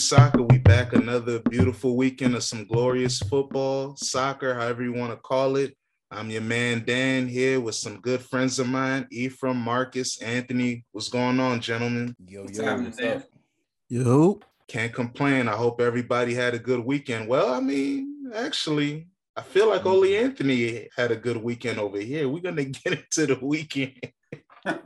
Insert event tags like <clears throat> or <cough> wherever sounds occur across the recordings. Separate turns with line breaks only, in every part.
Soccer. We back another beautiful weekend of some glorious football, soccer, however you want to call it. I'm your man Dan here with some good friends of mine, Ephraim, Marcus, Anthony. What's going on, gentlemen?
Yo, yo, what's up?
Yo.
Can't complain. I hope everybody had a good weekend. Well, I mean, actually, I feel like only mm-hmm. Anthony had a good weekend over here. We're gonna <laughs> get into the weekend. <laughs>
yeah,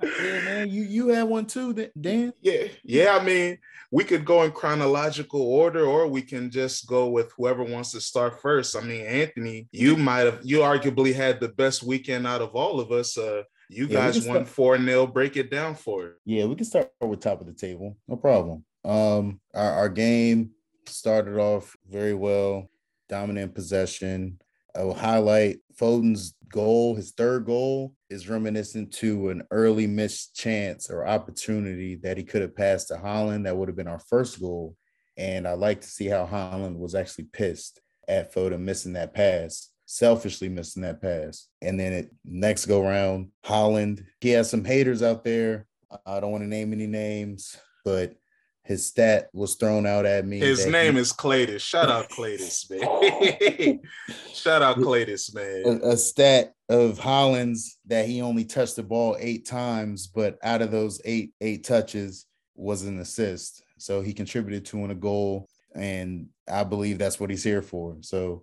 man, you you had one too, Dan.
Yeah, yeah. I mean, we could go in chronological order, or we can just go with whoever wants to start first. I mean, Anthony, you might have, you arguably had the best weekend out of all of us. Uh, you
Yeah,
guys won four 0 Break it down for it.
Yeah, we can start with top of the table. No problem. Um, our, our game started off very well, dominant possession. I will highlight Foden's goal. His third goal is reminiscent to an early missed chance or opportunity that he could have passed to Haaland. That would have been our first goal. And I like to see how Haaland was actually pissed at Foden missing that pass, selfishly missing that pass. And then it next go round, Haaland. He has some haters out there. I don't want to name any names, but his stat was thrown out at me.
His name
he-
is Claytis. Shout out Claytis, man. <laughs> Shout out Claytis, man.
a, a stat of Haaland's that he only touched the ball eight times, but out of those eight eight touches was an assist. So he contributed to a goal, and I believe that's what he's here for. So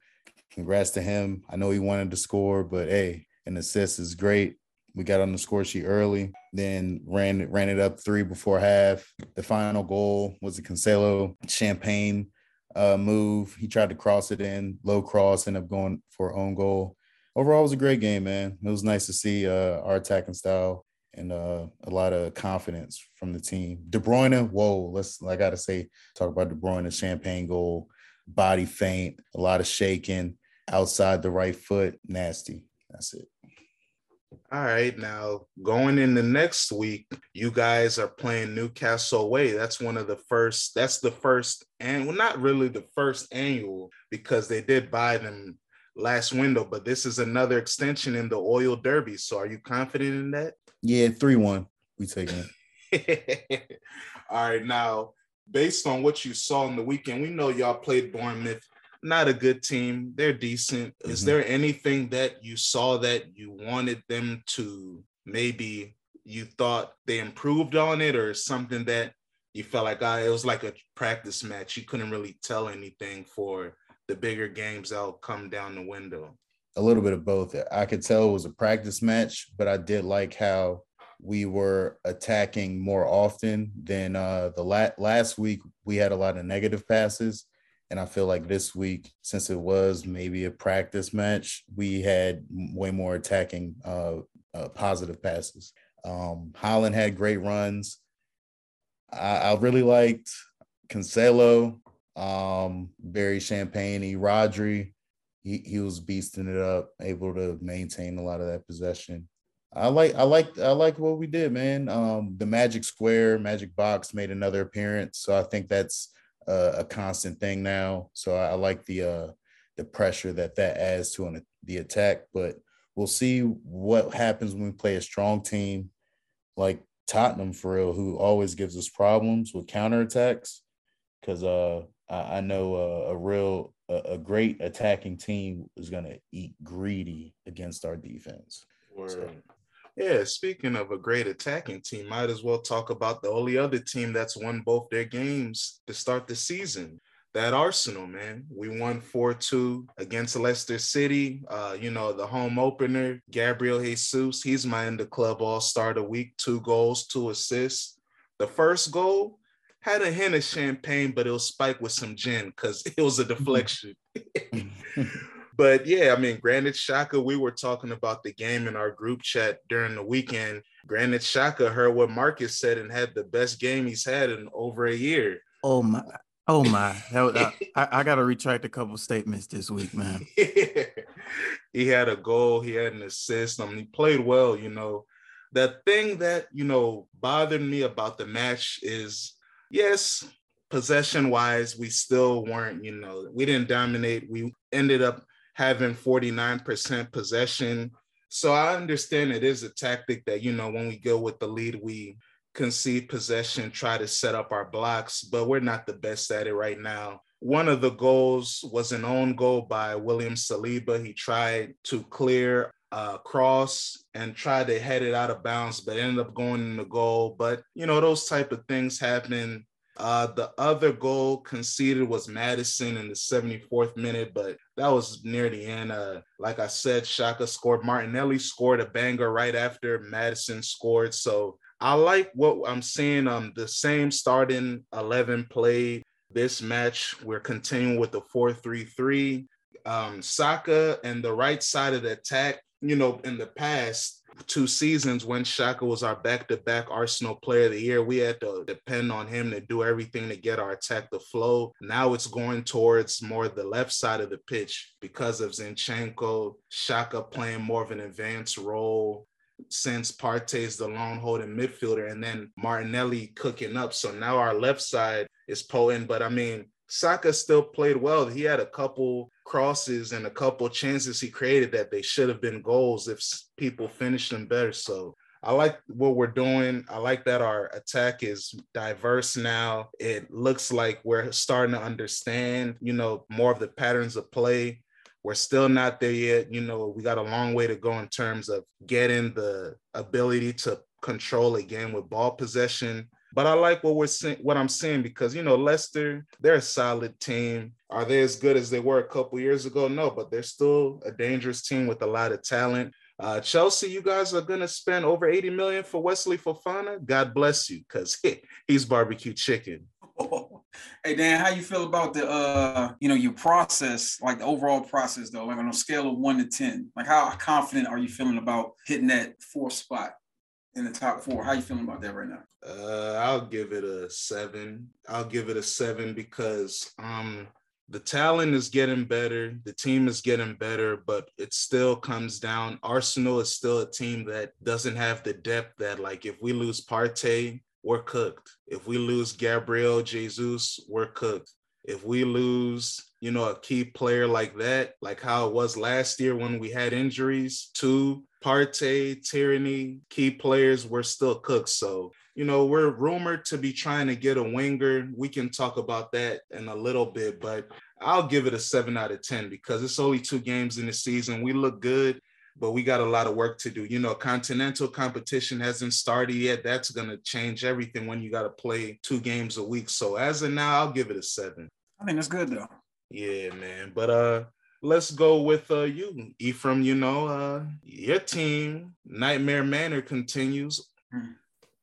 congrats to him. I know he wanted to score, but hey, an assist is great. We got on the score sheet early, then ran ran it up three before half. The final goal was a Cancelo champagne uh, move. He tried to cross it in, low cross, ended up going for own goal. Overall, it was a great game, man. It was nice to see uh, our attacking style and uh, a lot of confidence from the team. De Bruyne, whoa, let's I gotta say, talk about De Bruyne, champagne goal, body faint, a lot of shaking, outside the right foot, nasty. That's it.
All right, now going into next week, you guys are playing Newcastle away. That's one of the first. That's the first, and well, not really the first annual because they did buy them last window, but this is another extension in the Oil Derby. So, are you confident in that?
Yeah, three one. We take it. <laughs>
All right, now based on what you saw in the weekend, we know y'all played Bournemouth. Not a good team. They're decent. Is
Mhm.
there anything that you saw that you wanted them to maybe you thought they improved on it, or something that you felt like ah, it was like a practice match? You couldn't really tell anything for the bigger games that'll come down the window.
a little bit of both. I could tell it was a practice match, but I did like how we were attacking more often than uh, the la- last week. We had a lot of negative passes, and I feel like this week, since it was maybe a practice match, we had way more attacking uh, uh, positive passes. Um, Haaland had great runs. I, I really liked Cancelo, um, Barry Champagne, Rodri he, he was beasting it up, able to maintain a lot of that possession. I like I like I like what we did, man. Um, the Magic Square, Magic Box made another appearance, so I think that's a, a constant thing now. So I, I like the uh, the pressure that that adds to an, the attack. But we'll see what happens when we play a strong team like Tottenham for real, who always gives us problems with counterattacks. Because uh, I, I know uh, a real a, a great attacking team is going to eat greedy against our defense.
Yeah, speaking of a great attacking team, might as well talk about the only other team that's won both their games to start the season. That Arsenal, man. We won 4-2 against Leicester City. Uh, you know, the home opener, Gabriel Jesus, he's my in the club all-star of the week, two goals, two assists. The first goal had a hint of champagne, but it was spiked with some gin because <laughs> it was a mm-hmm. deflection. Mm-hmm. <laughs> But yeah, I mean, granted, Xhaka, we were talking about the game in our group chat during the weekend. Granted, Xhaka heard what Marcus said and had the best game he's had in over a year.
Oh my, oh my. <laughs> Was, I, I, I gotta retract a couple statements this week, man.
he had a goal, he had an assist. I mean, he played well, you know. The thing that, you know, bothered me about the match is yes, possession wise, we still weren't, you know, we didn't dominate. We ended up having 49% possession. So I understand it is a tactic that, you know, when we go with the lead, we concede possession, try to set up our blocks, but we're not the best at it right now. One of the goals was an own goal by William Saliba. He tried to clear a cross and tried to head it out of bounds, but ended up going in the goal. But you know, those type of things happen. Uh, the other goal conceded was Maddison in the 74th minute, but that was near the end. Uh, like I said, Xhaka scored. Martinelli scored a banger right after Maddison scored. So I like what I'm seeing. Um, the same starting 11 played this match. We're continuing with the 4 3 3. Um, Saka and the right side of the attack, you know, in the past two seasons when Xhaka was our back to back Arsenal player of the year, we had to depend on him to do everything to get our attack to flow. Now it's going towards more the left side of the pitch because of Zinchenko, Xhaka playing more of an advanced role since Partey is the long holding midfielder and then Martinelli cooking up. So now our left side is potent. But I mean, Saka still played well. He had a couple crosses and a couple chances he created that they should have been goals if people finished them better. So I like what we're doing. I like that our attack is diverse now. It looks like we're starting to understand, you know, more of the patterns of play. We're still not there yet. You know, we got a long way to go in terms of getting the ability to control a game with ball possession. But I like what we're seeing, what I'm seeing because you know Leicester, they're a solid team. Are they as good as they were a couple years ago? No, but they're still a dangerous team with a lot of talent. Uh, Chelsea, you guys are gonna spend over 80 million for Wesley Fofana. God bless you, because he, <laughs> he's barbecue chicken. <laughs>
Hey Dan, how you feel about the uh, you know, your process, like the overall process though, like on a scale of one to ten? Like how confident are you feeling about hitting that fourth spot in the top four? How you feeling about that right now?
Uh, I'll give it a seven. I'll give it a seven because um the talent is getting better, the team is getting better, but it still comes down. Arsenal is still a team that doesn't have the depth that, like, if we lose Partey, we're cooked. If we lose Gabriel Jesus, we're cooked. If we lose, you know, a key player like that, like how it was last year when we had injuries to Partey, Tierney, key players, we're still cooked. So, you know, we're rumored to be trying to get a winger. We can talk about that in a little bit, but I'll give it a seven out of 10 because it's only two games in the season. We look good but we got a lot of work to do. You know, continental competition hasn't started yet. That's going to change everything when you got to play two games a week. So as of now, I'll give it a seven.
I think that's good though.
Yeah, man. But uh, let's go with uh you, Ephraim. You know, uh, your team Nightmare Manor continues. Hmm.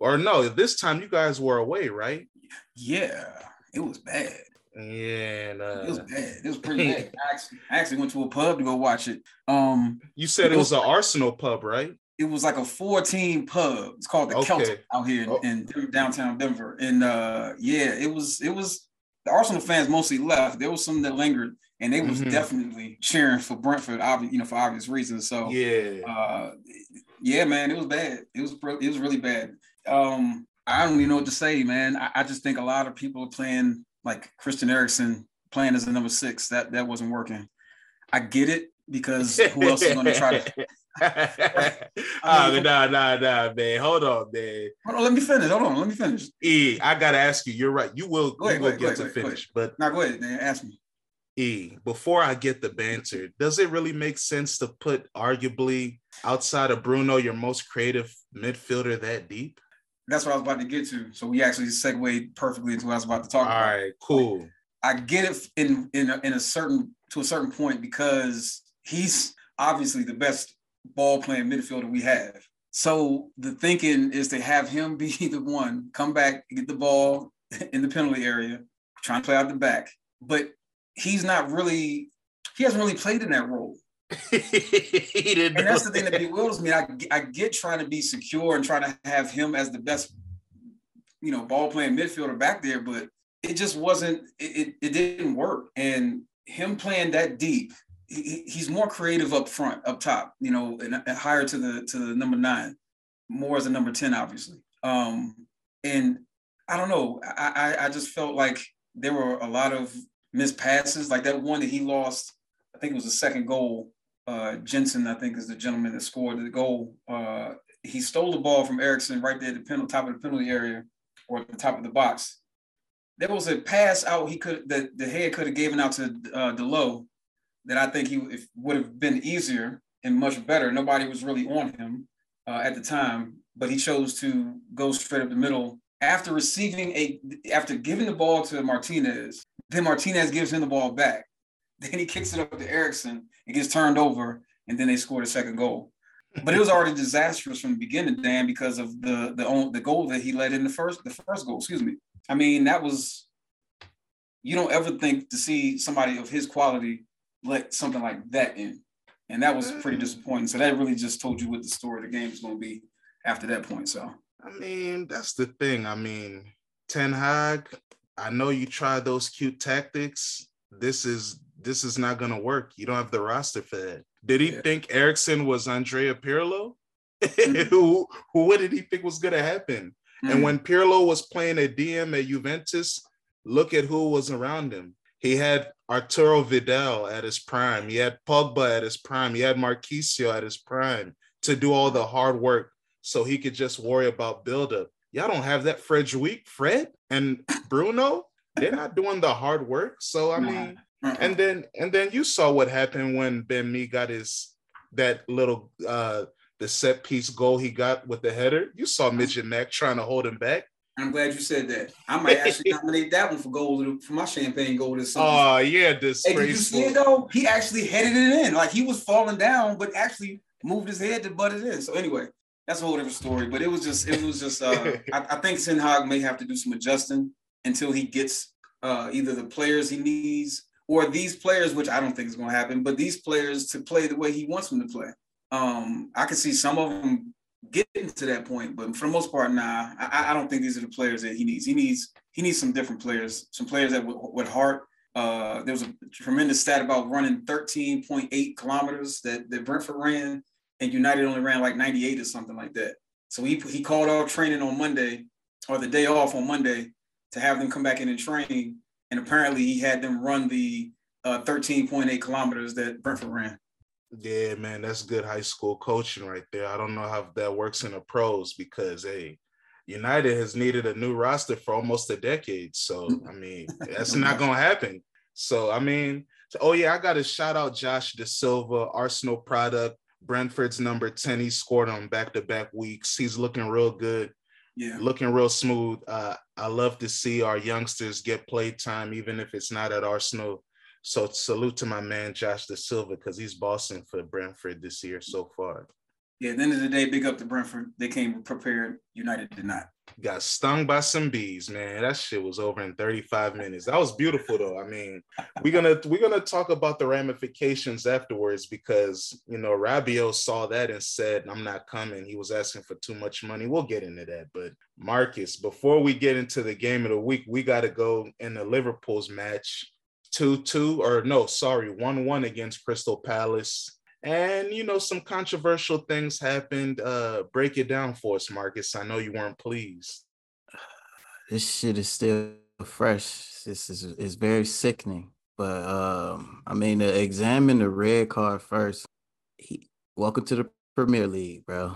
Or no, this time you guys were away, right?
Yeah, it was bad.
Yeah, uh,
it was bad. It was pretty <laughs> bad. I actually, I actually, went to a pub to go watch it. Um,
you said it was, an Arsenal pub, right?
It was like a 14 pub. It's called the okay. Celtic out here in, oh. in, downtown Denver. And uh, yeah, it was it was the Arsenal fans mostly left. There was some that lingered, and they was mm-hmm. definitely cheering for Brentford, you know, for obvious reasons. So
yeah,
uh, yeah, man, it was bad. It was it was really bad. Um, I don't even know what to say, man. I, I just think a lot of people are playing like Christian Eriksen playing as a number six. That that wasn't working. I get it because who else is going to try to? <laughs>
Ah, I mean, oh, nah, nah, nah, man. Hold on, man.
Hold on, let me finish. Hold on, let me finish.
E, I gotta ask you. You're right. You will. Ahead, you will get ahead, to finish, but
now go ahead, man. Ask me.
E, before I get the banter, does it really make sense to put arguably outside of Bruno your most creative midfielder that deep?
That's what I was about to get to. So we actually segued perfectly into what I was about to talk
All
about.
All right, cool.
I get it in in a, in a certain to a certain point because he's obviously the best ball playing midfielder we have. So the thinking is to have him <laughs> be the one come back, get the ball <laughs> in the penalty area, trying to play out the back. But he's not really he hasn't really played in that role. <laughs> and that's the thing that bewilders me. I, I get trying to be secure and trying to have him as the best, you know, ball playing midfielder back there, but it just wasn't. It, it, it didn't work. And him playing that deep, he, he's more creative up front, up top. You know, and, and higher to the to the number nine, more as a number ten, obviously. Um, and I don't know. I, I I just felt like there were a lot of missed passes, like that one that he lost. I think it was the second goal uh, Jensen, I think, is the gentleman that scored the goal. Uh, he stole the ball from Eriksen right there at the penalty, top of the penalty area or the top of the box. There was a pass out he could that the head could have given out to uh, Dalot that I think he would have been easier and much better. Nobody was really on him uh, at the time, but he chose to go straight up the middle after receiving a after giving the ball to Martinez. Then Martinez gives him the ball back. <laughs> Then he kicks it up to Eriksen. It gets turned over, and then they score the second goal. But it was already disastrous from the beginning, Dan, because of the the the goal that he let in the first the first goal. Excuse me. I mean, that was you don't ever think to see somebody of his quality let something like that in, and that was pretty mm. disappointing. So that really just told you what the story of the game is going to be after that point. So
I mean, that's the thing. I mean, Ten Hag. I know you tried those cute tactics. This is this is not going to work. You don't have the roster for that. Did he yeah. think Eriksen was Andrea Pirlo? Mm-hmm. <laughs> who, what did he think was going to happen? Mm-hmm. And when Pirlo was playing a DM at Juventus, look at who was around him. He had Arturo Vidal at his prime. He had Pogba at his prime. He had Marchisio at his prime to do all the hard work so he could just worry about buildup. Y'all don't have that Frederick, Fred and Bruno. They're not doing the hard work. So I mean, uh-uh. And then and then you saw what happened when Ben Mee got his that little uh the set piece goal he got with the header. You saw Midget Mac trying to hold him back.
I'm glad you said that. I might actually <laughs> nominate that one for goal for my champagne goal this
summer. Oh yeah, disgraceful. Hey, did you
see it though? He actually headed it in. Like he was falling down, but actually moved his head to butt it in. So anyway, that's a whole different story. But it was just, it was just. Uh, <laughs> I, I think Ten Hag may have to do some adjusting until he gets uh, either the players he needs or these players, which I don't think is going to happen, but these players to play the way he wants them to play. Um, I can see some of them getting to that point, but for the most part, nah, I, I don't think these are the players that he needs. He needs he needs some different players, some players that with, with heart. Uh, there was a tremendous stat about running 13.8 kilometers that, that Brentford ran, and United only ran like 98 or something like that. So he he called out training on Monday or the day off on Monday to have them come back in and train and apparently he had them run the uh, 13.8 kilometers that Brentford ran.
Yeah, man, that's good high school coaching right there. I don't know how that works in the pros because hey, United has needed a new roster for almost a decade. So I mean, that's not gonna happen. So I mean, oh yeah, I got to shout out Josh Dasilva, Arsenal product, Brentford's number 10. He scored on back-to-back weeks. He's looking real good yeah. looking real smooth. Uh, I love to see our youngsters get play time, even if it's not at Arsenal. So salute to my man Josh Dasilva because he's bossing for Brentford this year so far.
Yeah, at the end of the day, big up to Brentford. They came prepared. United did not.
Got stung by some bees, man. That shit was over in 35 minutes. That was beautiful though. I mean, we're gonna we're gonna talk about the ramifications afterwards because you know Rabiot saw that and said, I'm not coming. He was asking for too much money. We'll get into that. But Marcus, before we get into the game of the week, we gotta go in the Liverpool's match. 2-2 or no, sorry, 1-1 against Crystal Palace and you know, some controversial things happened. Uh, break it down for us, Marcus. I know you weren't pleased. <sighs>
This shit is still fresh. This is is very sickening. But um, I mean, to examine the red card first. He, welcome to the Premier League, bro.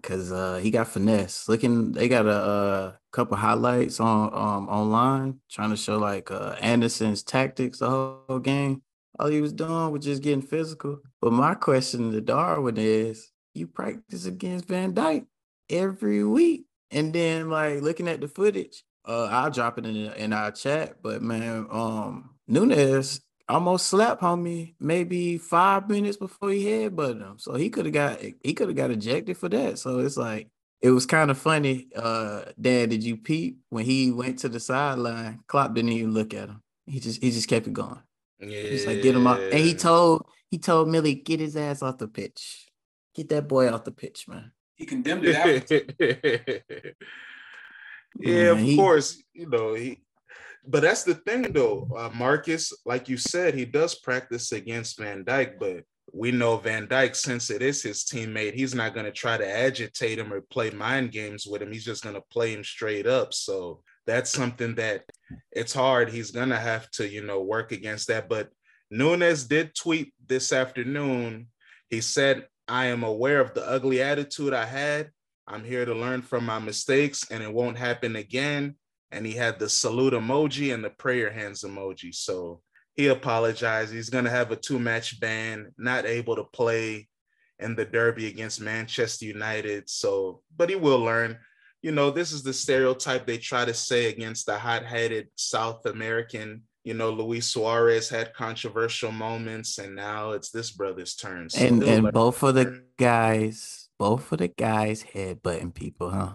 Cause uh, he got finesse. Looking, they got a, a couple highlights on um online trying to show like uh, Anderson's tactics the whole game all he was doing was just getting physical. But my question to Darwin is, you practice against Van Dijk every week, and then like looking at the footage, uh, I'll drop it in in our chat. But man, um, Nunez almost slapped homie maybe five minutes before he headbutted him, so he could have got he could have got ejected for that. So it's like it was kind of funny. Uh, Dad, did you peep when he went to the sideline? Klopp didn't even look at him. He just he just kept it going. Yeah. He's like, get him up. And he told he told Millie, get his ass off the pitch. Get that boy off the pitch, man.
He condemned it <laughs>
yeah, man, of he, course. You know, he but that's the thing though, uh, Marcus, like you said, he does practice against Van Dijk, but we know Van Dijk, since it is his teammate, he's not going to try to agitate him or play mind games with him. He's just going to play him straight up. So that's something that it's hard. He's gonna have to, you know, work against that. But Nunez did tweet this afternoon. He said, I am aware of the ugly attitude I had. I'm here to learn from my mistakes and it won't happen again. And he had the salute emoji and the prayer hands emoji. So he apologized. He's going to have a two match ban, not able to play in the derby against Manchester United. So, but he will learn. You know, this is the stereotype they try to say against the hot headed South American you know, Luis Suarez had controversial moments, and now it's this brother's turn.
So and and both of the guys, both of the guys headbutting people, huh?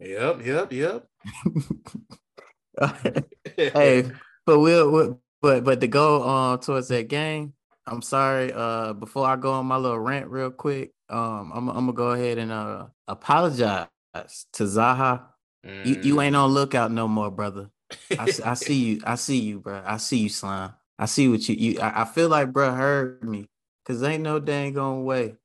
Yep, yep, yep. <laughs>
hey, but we'll, we'll, but but to go on uh, towards that game, I'm sorry. Uh, before I go on my little rant real quick, um, I'm I'm gonna go ahead and uh apologize to Zaha. Mm. You you ain't on lookout no more, brother. I, I see you. I see you, bro. I see you, slime. I see what you. You. I, I feel like, bro, heard me, cause ain't no dang going way.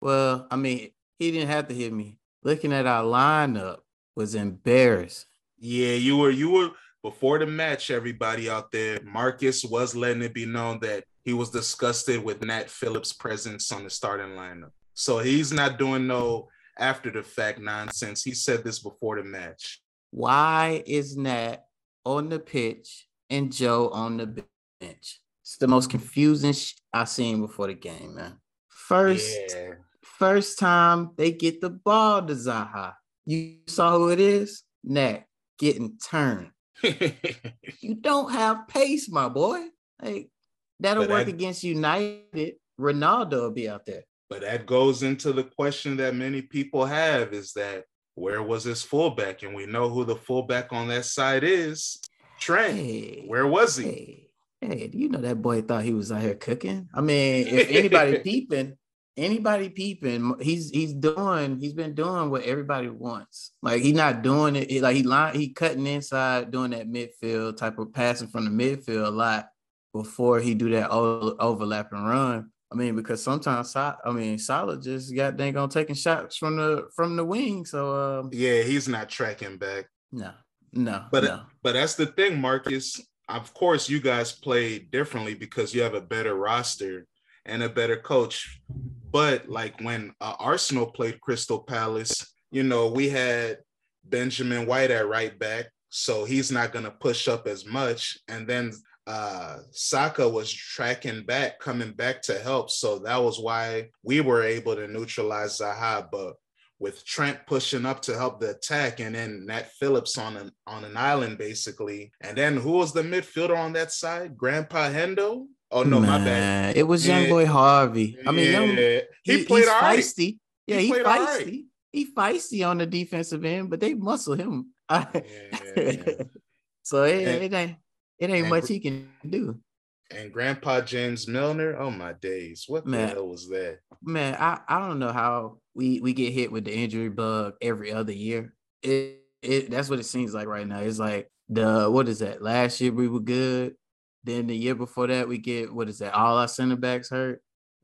Well, I mean, he didn't have to hit me. Looking at our lineup was embarrassing.
Yeah, you were. You were before the match. Everybody out there, Marcus was letting it be known that he was disgusted with Nat Phillips' presence on the starting lineup. So he's not doing no after the fact nonsense. He said this before the match.
Why is Nat on the pitch and Joe on the bench. It's the most confusing sh- I've seen before the game, man. First, yeah. first time they get the ball to Zaha. You saw who it is? Nat getting turned. You don't have pace, my boy. Like that'll but work that, against United. Ronaldo will be out there.
But that goes into the question that many people have: is that where was his fullback? And we know who the fullback on that side is. Trent. Hey, where was he?
Hey, hey, you know that boy thought he was out here cooking? I mean, if anybody <laughs> peeping, anybody peeping, he's he's doing, he's been doing what everybody wants. Like he's not doing it, like he line, he cutting inside, doing that midfield type of passing from the midfield a lot before he do that overlap and run. I mean, because sometimes I mean Salah just got dang on taking shots from the from the wing. So um,
yeah, he's not tracking back.
No, no.
But
no.
but that's the thing, Marcus. Of course, you guys play differently because you have a better roster and a better coach. But like when uh, Arsenal played Crystal Palace, you know, we had Benjamin White at right back, so he's not going to push up as much. And then uh, Saka was tracking back, coming back to help. So that was why we were able to neutralize Zaha. But with Trent pushing up to help the attack, and then Nat Phillips on an on an island basically, and then who was the midfielder on that side? Grandpa Hendo. Oh no, my bad.
It was yeah. young boy Harvey. I mean, yeah. young, he, he, played he's feisty. Yeah, he, he feisty. Right. He feisty on the defensive end, but they muscle him. <laughs> Yeah. so it, it ain't it ain't and, much he can do.
And Grandpa James Milner, oh my days, what man, the hell was that?
Man, I, I don't know how we we get hit with the injury bug every other year. It it that's what it seems like right now. It's like the what is that? Last year we were good. Then the year before that we get what is that? All our center backs hurt.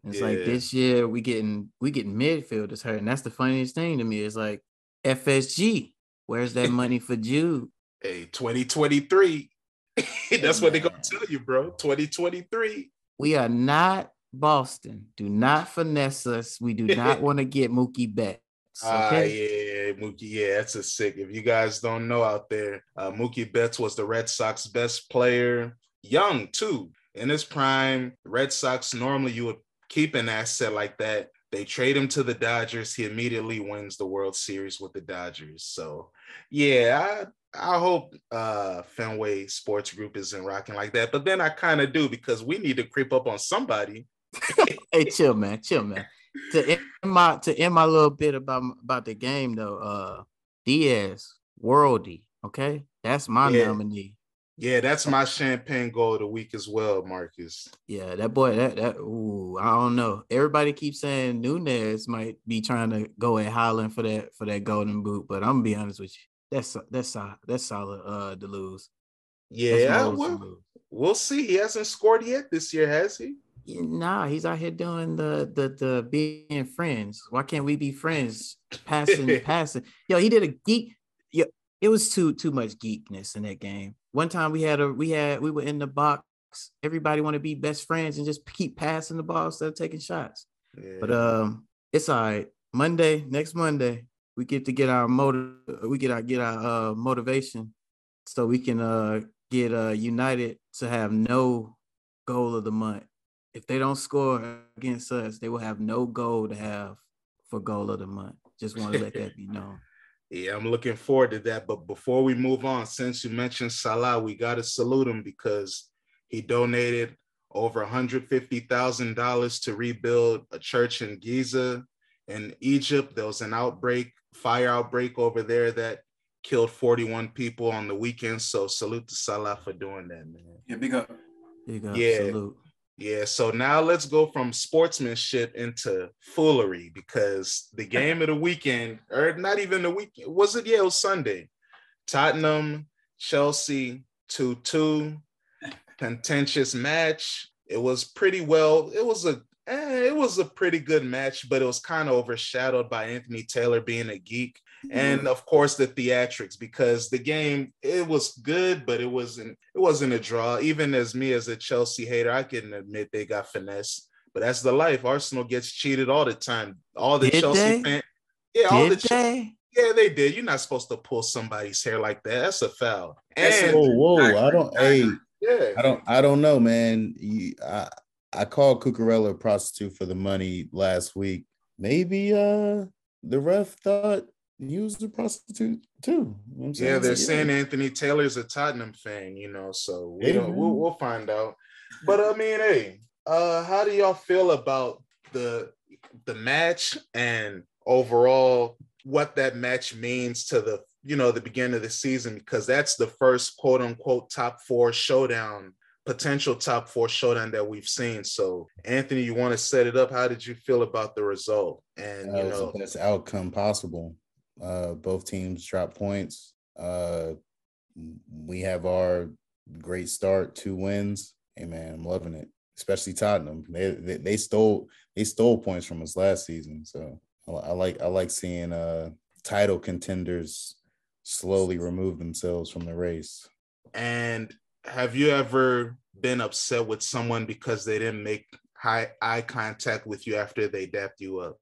It's yeah. like this year we getting we getting midfielders hurt, and that's the funniest thing to me. It's like FSG. Where's that <laughs> money for Jude?
Hey, 2023. <laughs> That's what they're gonna tell you, bro. 2023.
We are not Boston. Do not finesse us. We do not <laughs> want to get Mookie Betts.
Ah, okay? Uh, yeah, Mookie. Yeah, that's a sick. If you guys don't know out there, uh, Mookie Betts was the Red Sox best player, young too, in his prime. Red Sox normally you would keep an asset like that. They trade him to the Dodgers. He immediately wins the World Series with the Dodgers. So, yeah, I I hope uh Fenway Sports Group isn't rocking like that, but then I kind of do because we need to creep up on somebody. <laughs>
hey, chill, man, chill, man. To end my to end my little bit about about the game though, uh Diaz, Worldy, okay, that's my yeah. nominee.
Yeah, that's my champagne goal of the week as well, Marcus.
Yeah, that boy, that that ooh, I don't know. Everybody keeps saying Nunez might be trying to go at Haaland for that for that golden boot, but I'm gonna be honest with you that's that's that's solid uh to lose.
Yeah, we'll, we'll see. He hasn't scored yet this year, has he?
Yeah, nah, he's out here doing the the the being friends. Why can't we be friends? Passing, <laughs> passing. Yo, he did a geek. It was too too much geekness in that game. One time we had a we had we were in the box. Everybody want to be best friends and just keep passing the ball instead of taking shots. Yeah. But um, It's all right. Monday, next Monday, we get to get our motive. We get our get our uh, motivation, so we can uh, get uh, United to have no goal of the month. If they don't score against us, they will have no goal to have for goal of the month. Just want to let that be known.
Yeah, I'm looking forward to that. But before we move on, since you mentioned Salah, we got to salute him because he donated over $150,000 to rebuild a church in Giza in Egypt. There was an outbreak, fire outbreak over there that killed 41 people on the weekend. So salute to Salah for doing that, man.
Yeah, big up.
Big up.
Yeah.
Salute.
Yeah, so now let's go from sportsmanship into foolery because the <laughs> game of the weekend, or not even the weekend, was it? Yeah, it was Sunday. Tottenham, Chelsea, 2 2, contentious match. It was pretty well, it was a eh, it was a pretty good match, but it was kind of overshadowed by Anthony Taylor being a geek and of course the theatrics because the game it was good but it wasn't it wasn't a draw even as me as a chelsea hater i can admit they got finesse but that's the life arsenal gets cheated all the time all the
Did
chelsea
they?
fans yeah all the Ch-
they?
yeah they did you're not supposed to pull somebody's hair like that that's a foul
That's
and
a-
Whoa, whoa! I don't.
I
Hey,
yeah
I don't. I don't know, man. You, I I called Cucurella a prostitute for the money last week. Maybe uh the ref thought he was a prostitute too. You know what I'm
Yeah, they're
saying
saying Anthony Taylor's a Tottenham fan, you know, so we
Hey,
don't, we'll, we'll find out. But I mean, hey, uh, how do y'all feel about the the match and overall what that match means to the you know the beginning of the season? Because that's the first quote unquote top four showdown, potential top four showdown that we've seen. So, Anthony, you want to set it up? How did you feel about the result? And
That
you know,
the best outcome possible. Uh, both teams drop points. Uh, we have our great start, two wins. Hey man, I'm loving it. Especially Tottenham. They they, they stole they stole points from us last season. So I, I like I like seeing uh title contenders slowly remove themselves from the race.
And have you ever been upset with someone because they didn't make high eye contact with you after they dapped you up?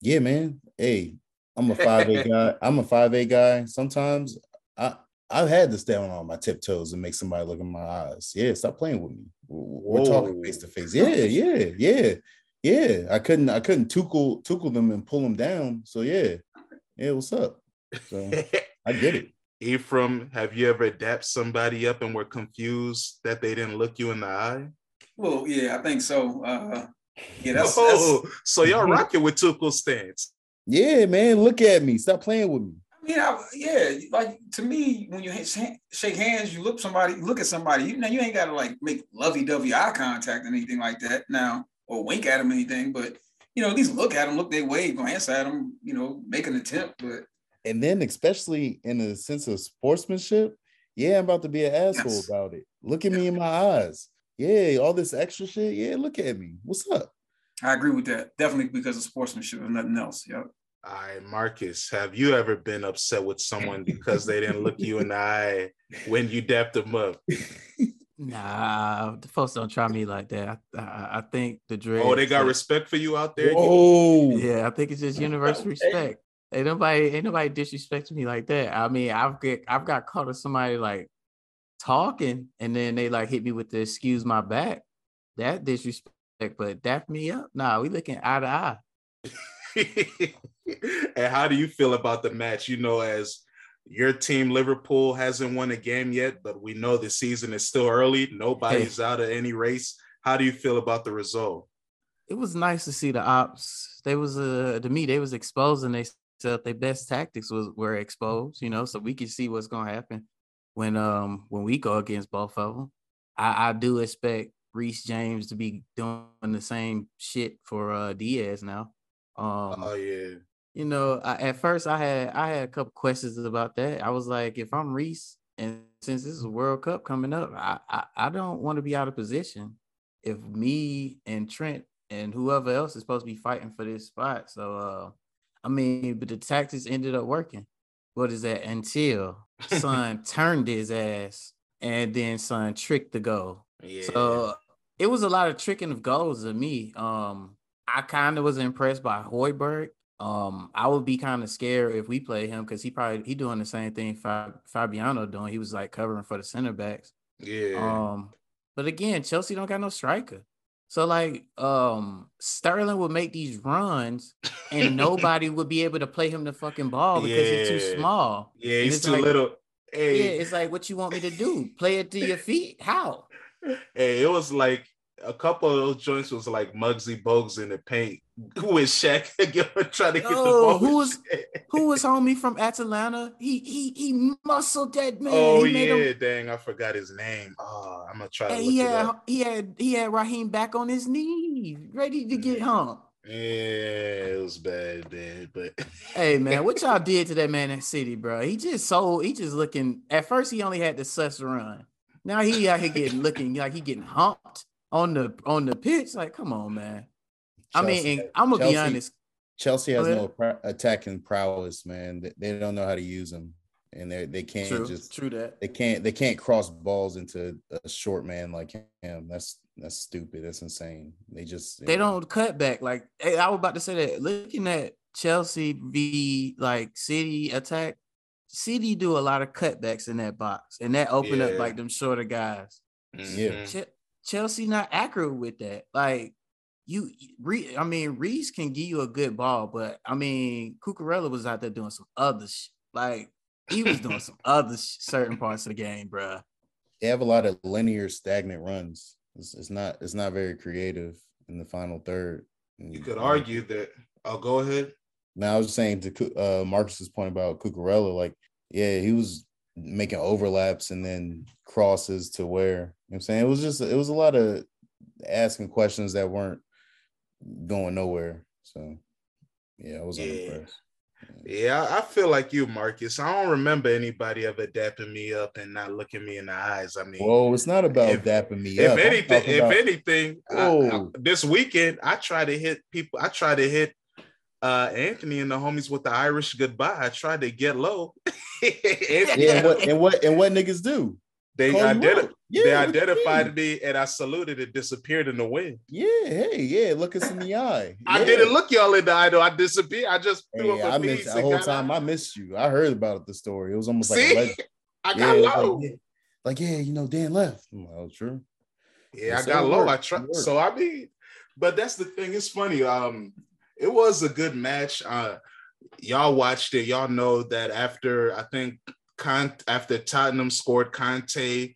Yeah, man. Hey, I'm a five eight guy. I'm a five eight guy. Sometimes I I've had to stand on my tiptoes and make somebody look in my eyes. Yeah, stop playing with me. We're we're talking face to face. Yeah, yeah, yeah, yeah. I couldn't I couldn't tuckle tuckle them and pull them down. So yeah, yeah. What's up? So <laughs> I get it.
Ephraim, have you ever dapped somebody up and were confused that they didn't look you in the eye?
Well, yeah, I think so. Uh, yeah, that's, that's
oh, so y'all <laughs> rocking with Tuchel stance.
Yeah, man. Look at me. Stop playing with me.
I mean, I, yeah, like to me, when you shake hands, you look somebody, look at somebody. You know, you ain't got to like make lovey-dovey eye contact or anything like that now, or wink at them or anything. But you know, at least look at them, look their way, glance at them. You know, make an attempt. But
And then, especially in the sense of sportsmanship, yeah, I'm about to be an asshole
Yes.
about it. Look at me in my eyes. Yeah, all this extra shit. Yeah, look at me. What's up?
I agree with that. Definitely because of sportsmanship and nothing else. Yep.
All right, Marcus, have you ever been upset with someone <laughs> because they didn't look you in the eye when you dapped them up? <laughs>
Nah, the folks don't try me like that. I, I, I think the dread.
Oh, they got respect for you out there?
Oh,
Yeah, I think it's just universal respect. Ain't nobody, ain't nobody disrespecting me like that. I mean, I've get, I've got caught with somebody like talking, and then they like hit me with the excuse my back. That disrespect, but dap me up. Nah, we looking eye to eye. <laughs>
and how do you feel about the match? You know, as your team Liverpool hasn't won a game yet, but we know the season is still early. Nobody's out of any race. How do you feel about the result?
It was nice to see the ops. They was uh to me, they was exposing they self their best tactics was were exposed, you know, so we could see what's gonna happen when um when we go against both of them. I, I do expect Reece James to be doing the same shit for uh Diaz now. Um
Oh yeah.
you know, I, at first I had I had a couple questions about that. I was like, if I'm Reece, and since this is a World Cup coming up, I I, I don't want to be out of position. If me and Trent and whoever else is supposed to be fighting for this spot, so uh, I mean, but the tactics ended up working. What is that? Until <laughs> Son turned his ass, and then Son tricked the goal.
Yeah.
So it was a lot of tricking of goals to me. Um, I kind of was impressed by Højbjerg. Um, I would be kind of scared if we play him because he probably he doing the same thing Fabinho doing. He was like covering for the center backs.
Yeah.
Um, but again, Chelsea don't got no striker. So like um Sterling would make these runs and <laughs> nobody would be able to play him the fucking ball because yeah. he's too small.
Yeah, he's too like, little. Hey.
Yeah, it's like what you want me to do? Play it to your feet? How?
Hey, it was like a couple of those joints was like Muggsy Bogues in the paint <laughs> with Shaq <laughs> trying to get the ball.
Who was who was homie from Atlanta? He he he muscled that man.
Oh yeah, him... dang, I forgot his name. Oh, I'm gonna try to
he had, He had he had Raheem back on his knee, ready to get home.
Yeah, it was bad, man. But <laughs>
hey, man, what y'all did to that man in City, bro? He just so he just looking. At first, he only had the sus run. Now he out here getting looking like he getting humped on the on the pitch. Like, come on, man. Chelsea, I mean, I'm gonna Chelsea, be honest.
Chelsea has no attacking prowess, man. They, don't know how to use them, and they they can't
true,
just
true that
they can't they can't cross balls into a short man like him. That's that's stupid. That's insane. They just
they know. don't cut back. Like hey, I was about to say that. Looking at Chelsea v like City attack, City do a lot of cutbacks in that box, and that open yeah. up like them shorter guys.
Mm-hmm. Yeah,
Ch- Chelsea not accurate with that. Like you, Re- I mean, Reece can give you a good ball, but I mean, Cucurella was out there doing some other sh- like he was doing some <laughs> other sh- certain parts of the game, bro.
They have a lot of linear, stagnant runs. It's, it's not, it's not very creative in the final third.
You could argue that. I'll oh, go ahead.
Now I was saying to uh, Marcus's point about Cucurella, like, yeah, he was making overlaps and then crosses to where you know what I'm saying it was just it was a lot of asking questions that weren't going nowhere. So yeah, I was yeah. impressed.
Yeah, I feel like you, Marcus. I don't remember anybody ever dapping me up and not looking me in the eyes. I mean,
well, it's not about if, dapping me up.
if
up.
Anything, if anything, oh. I, I, this weekend I try to hit people. I try to hit uh, Anthony and the homies with the Irish goodbye. I tried to get low.
yeah, and <laughs> what, and what and what niggas do?
They identi- yeah, they identified me and I saluted and disappeared in the wind.
Yeah, hey, yeah, look us in the eye.
I yeah. didn't look y'all in the eye though. I disappeared. I just
threw hey, up I missed the whole time. Out. I missed you. I heard about the story. It was almost
See?
like
I got yeah, low.
Like, like, yeah, you know, Dan left. Like, oh, true.
Yeah, I got low. I tried. So I mean, but that's the thing. It's funny. Um, it was a good match. Uh, y'all watched it. Y'all know that after I think Con- after Tottenham scored, Conte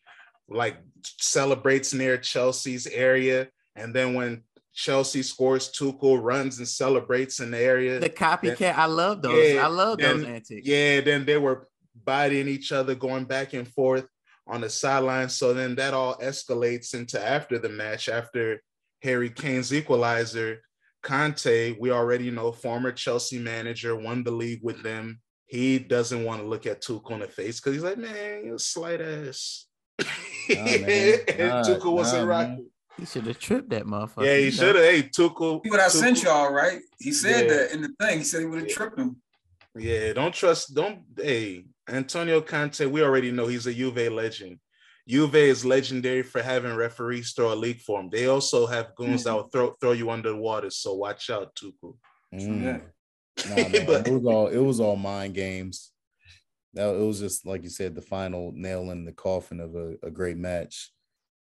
like celebrates near Chelsea's area, and then when Chelsea scores, Tuchel runs and celebrates in the area.
The copycat, then, I love those. Yeah, I love then, those antics.
Yeah, then they were biting each other, going back and forth on the sideline. So then that all escalates into after the match, after Harry Kane's equalizer. Conte, we already know, former Chelsea manager, won the league with them. He doesn't want to look at Tuchel in the face because he's like, man, you slight ass. Nah, <laughs> and Tuchel wasn't nah, rocking.
He should have tripped that motherfucker.
Yeah, he should have. Hey, Tuchel.
He would have sent y'all, right? He said yeah. that in the thing. He said he would have tripped him.
Yeah, don't trust. Don't. Hey, Antonio Conte. We already know he's a Juve legend. Juve is legendary for having referees throw a league for them. They also have goons mm that will throw throw you under the water. So watch out, Tuchel.
Mm. <laughs> Nah, but, it was all it was all mind games. That it was just like you said, the final nail in the coffin of a, a great match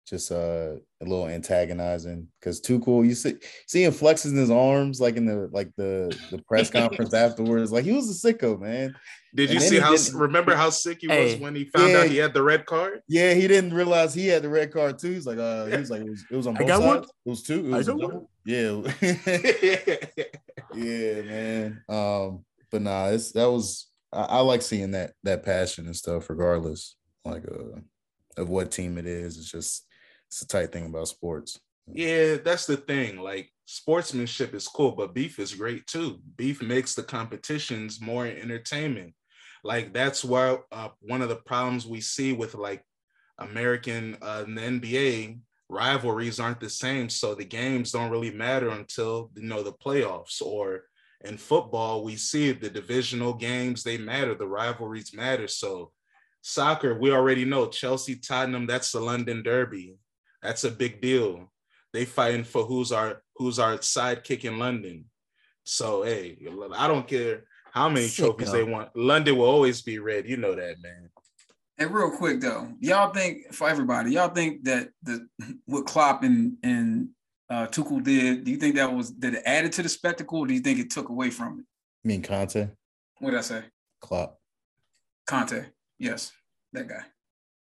just uh, a little antagonizing because Tuchel, you see, see him flexing his arms like in the like the the press conference <laughs> afterwards, like he was a sicko, man.
Did you see how? Remember how sick he hey, was when he found yeah, out he had the red card?
Yeah, he didn't realize he had the red card too. He's like, uh, he was like, it was, it was on both sides. One. It was two. It was yeah, <laughs> yeah, man. Um, but nah, it's that was I, I like seeing that that passion and stuff, regardless, like uh, of what team it is. It's just it's a tight thing about sports.
Yeah, that's the thing. Like sportsmanship is cool, but beef is great too. Beef makes the competitions more entertainment. Like that's why uh, one of the problems we see with like American uh, the NBA rivalries aren't the same. So the games don't really matter until you know the playoffs. Or in football, we see the divisional games they matter. The rivalries matter. So soccer, we already know Chelsea Tottenham. That's the London Derby. That's a big deal. they fighting for who's our who's our sidekick in London. So hey, I don't care how many Sick trophies they want. London will always be red. You know that, man.
And real quick though, y'all think for everybody, y'all think that the what Klopp and and uh, Tuchel did, do you think that was that it added to the spectacle, or do you think it took away from it?
I mean Conte?
What did I say?
Klopp.
Conte, yes, that guy.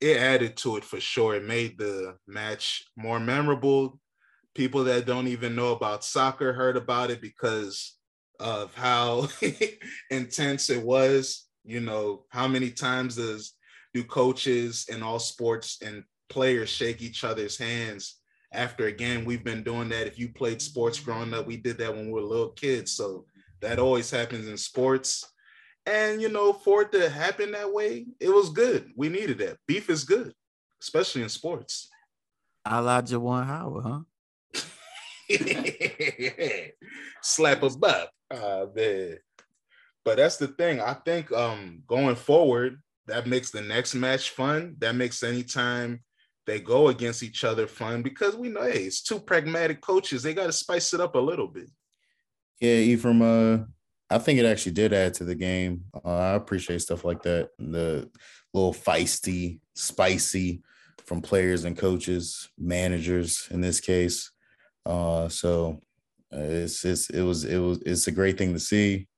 It added to it for sure. It made the match more memorable. People that don't even know about soccer heard about it because of how <laughs> intense it was. You know, how many times does do coaches in all sports and players shake each other's hands after a game? We've been doing that. If you played sports growing up, we did that when we were little kids. So that always happens in sports. And you know, for it to happen that way, it was good. We needed that. Beef is good, especially in sports.
I like Juwan Howard, huh? <laughs>
Slap a butt. Uh, man. But that's the thing. I think um going forward, that makes the next match fun. That makes any time they go against each other fun because we know hey, it's two pragmatic coaches. They got to spice it up a little bit.
Yeah, Ephraim, uh, I think it actually did add to the game. Uh, I appreciate stuff like that. The little feisty, spicy from players and coaches, managers in this case. Uh, so uh, it's, it's it was it was it's a great thing to see.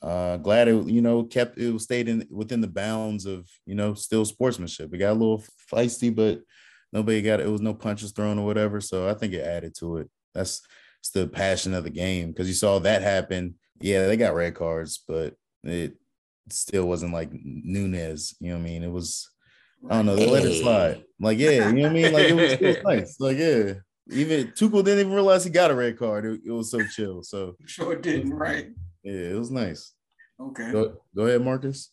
Uh, glad it you know kept it stayed in within the bounds of you know still sportsmanship. It got a little feisty, but nobody got it was no punches thrown or whatever. So I think it added to it. That's it's the passion of the game because you saw that happen. Yeah, they got red cards, but it still wasn't like Nunez. You know what I mean? It was I don't know. They let it slide. Like yeah, you know what I mean? Like it was, it was <laughs> nice. Like yeah. Even Tuchel didn't even realize he got a red card. It, it was so chill. So
sure didn't, right?
Yeah, it was nice.
Okay.
Go, go ahead, Marcus.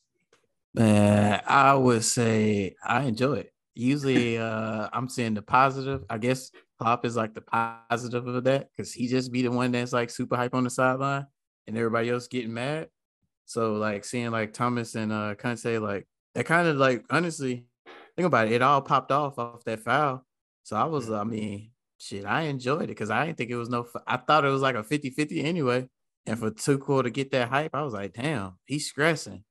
Man, I would say I enjoy it. Usually, <laughs> uh, I'm seeing the positive. I guess Pop is like the positive of that because he just be the one that's like super hype on the sideline, and everybody else getting mad. So like seeing like Thomas and uh Conte like that kind of like honestly think about it, it all popped off off that foul. So I was, I mean, shit, I enjoyed it because I didn't think it was no. I thought it was like a 50-50 anyway. And for Tuchel to get that hype, I was like, damn, he's stressing.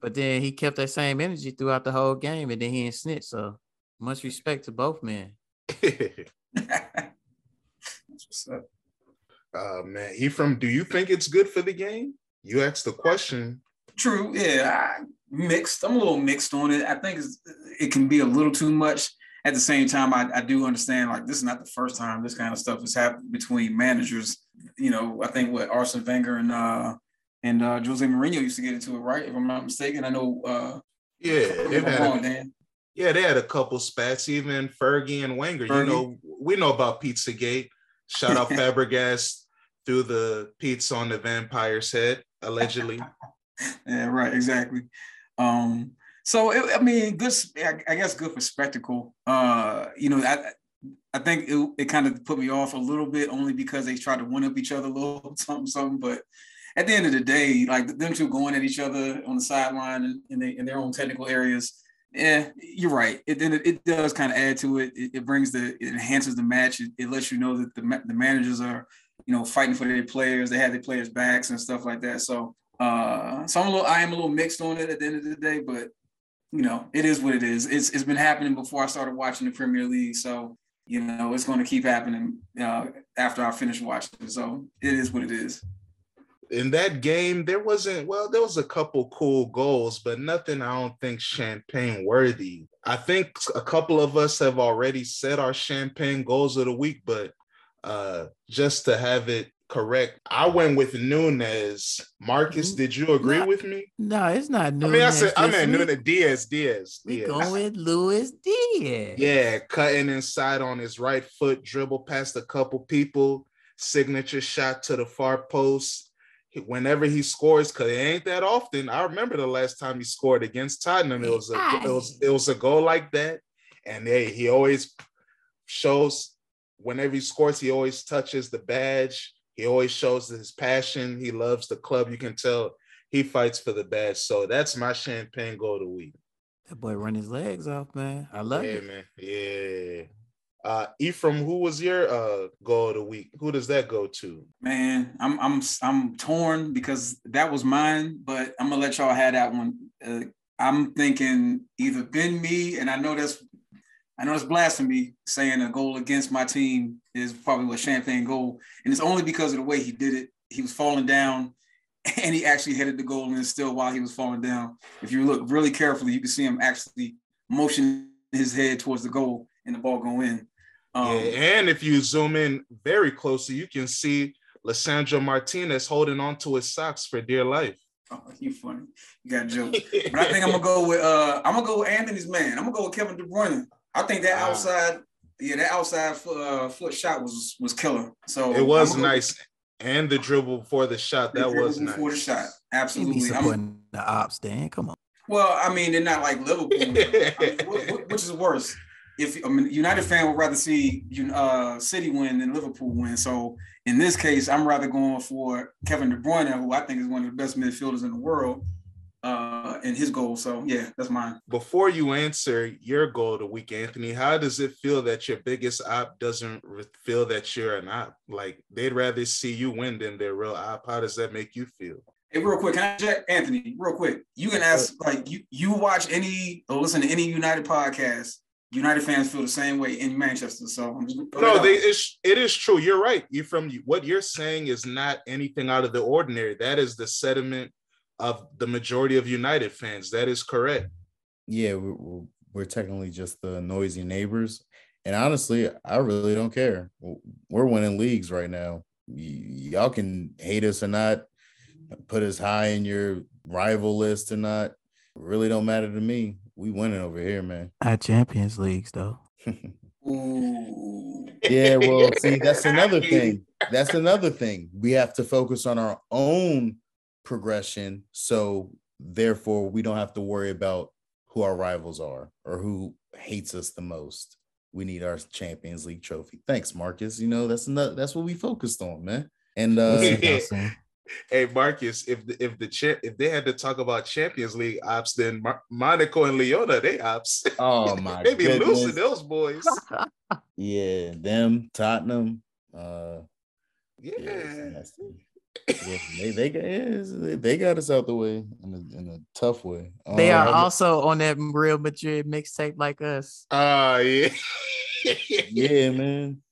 But then he kept that same energy throughout the whole game, and then he didn't snitch. So much respect to both men. <laughs>
That's what's up. Uh man, he from do you think it's good for the game? You asked the question.
True, yeah. I mixed. I'm a little mixed on it. I think it can be a little too much at the same time, I, I do understand like this is not the first time this kind of stuff has happened between managers. You know, I think what Arsene Wenger and uh and uh Jose Mourinho used to get into it, right? If I'm not mistaken. I know uh
yeah, they've had wrong, a, yeah, they had a couple spats, even Fergie and Wenger. Fergie. You know, we know about Pizzagate. Shout out Fabregas threw the pizza on the vampire's head, allegedly. <laughs>
yeah, right, exactly. Um, so it, I mean, good. I guess good for spectacle. Uh, you know, I I think it, it kind of put me off a little bit only because they tried to one up each other a little <laughs> something something. But at the end of the day, like them two going at each other on the sideline in, in their own technical areas. Yeah, you're right. It then it, does kind of add to it. it. It, brings the it enhances the match. It, it lets you know that the the managers are you know fighting for their players. They have their players' backs and stuff like that. So uh, so I'm a little I am a little mixed on it at the end of the day, but you know, it is what it is. It's it's been happening before I started watching the Premier League, so you know it's going to keep happening uh, after I finish watching. So it is what it is.
In that game, there wasn't well, there was a couple cool goals, but nothing I don't think champagne worthy. I think a couple of us have already set our champagne goals of the week, but uh, just to have it correct. I went with Nunez. Marcus, did you agree with me?
No, it's not Nunez.
I mean, I said I meant Nunez Diaz. Diaz.
We Diaz. go with Luis Diaz.
Yeah, cutting inside on his right foot, dribble past a couple people, signature shot to the far post. Whenever he scores, because it ain't that often. I remember the last time he scored against Tottenham. It was a it was it was a goal like that, and hey, he always shows whenever he scores, he always touches the badge he always shows his passion. He loves the club. You can tell he fights for the badge. So that's my champagne goal of the week.
That boy run his legs off, man. I love
yeah,
it.
man. Yeah. Uh, Ephraim, who was your uh, goal of the week? Who does that go to?
Man, I'm I'm I'm torn because that was mine, but I'm gonna let y'all have that one. Uh, I'm thinking either Ben Mee, and I know that's I know it's blasphemy saying a goal against my team is probably a champagne goal, and it's only because of the way he did it. He was falling down, <laughs> and he actually headed the goal and still while he was falling down. If you look really carefully, you can see him actually motion his head towards the goal and the ball go in.
Um, yeah, and if you zoom in very closely, you can see Lisandro Martinez holding on to his socks for dear life.
Oh, you funny. You got a joke. <laughs> but I think I'm gonna go with uh I'm gonna go with Anthony's man. I'm gonna go with Kevin De Bruyne. I think that wow. outside, yeah, that outside foot, uh, foot shot was was killer. So
it was nice. With, and the dribble before the shot, that the was nice. Before
the shot, absolutely.
supporting the ops, Dan. Come on.
Well, I mean, they're not like Liverpool, <laughs> I mean, which is worse if I mean United fan would rather see uh, City win than Liverpool win. So in this case, I'm rather going for Kevin De Bruyne, who I think is one of the best midfielders in the world, uh, and his goal. So yeah, that's mine.
Before you answer your goal of the week, Anthony, how does it feel that your biggest op doesn't feel that you're an op? Like they'd rather see you win than their real op. How does that make you feel?
Hey, real quick, can I check Anthony? Real quick, you can ask like you you watch any or listen to any United podcast United fans feel the same way in Manchester. So I'm just
no, they it's, it is true. You're right. You from what you're saying is not anything out of the ordinary. That is the sentiment of the majority of United fans. That is correct.
Yeah, we're, we're technically just the noisy neighbors, and honestly, I really don't care. We're winning leagues right now. Y- y'all can hate us or not, put us high in your rival list or not. Really don't matter to me we winning over here, man.
At Champions Leagues, though. <laughs>
yeah, well, see, that's <laughs> another thing. That's another thing. We have to focus on our own progression. So therefore, we don't have to worry about who our rivals are or who hates us the most. We need our Champions League trophy. Thanks, Marcus. You know, that's another that's what we focused on, man. And uh
hey Marcus, if the, if the cha- if they had to talk about Champions League ops, then Mar- Monaco and Leona they ops. <laughs>
Oh my,
they be goodness. losing those boys. <laughs>
yeah, them Tottenham. Uh,
yeah. yeah
yeah, they they got they got us out the way in a, in a tough way.
They are um, also on that Real Madrid mixtape like us.
Uh yeah. <laughs>
yeah, man.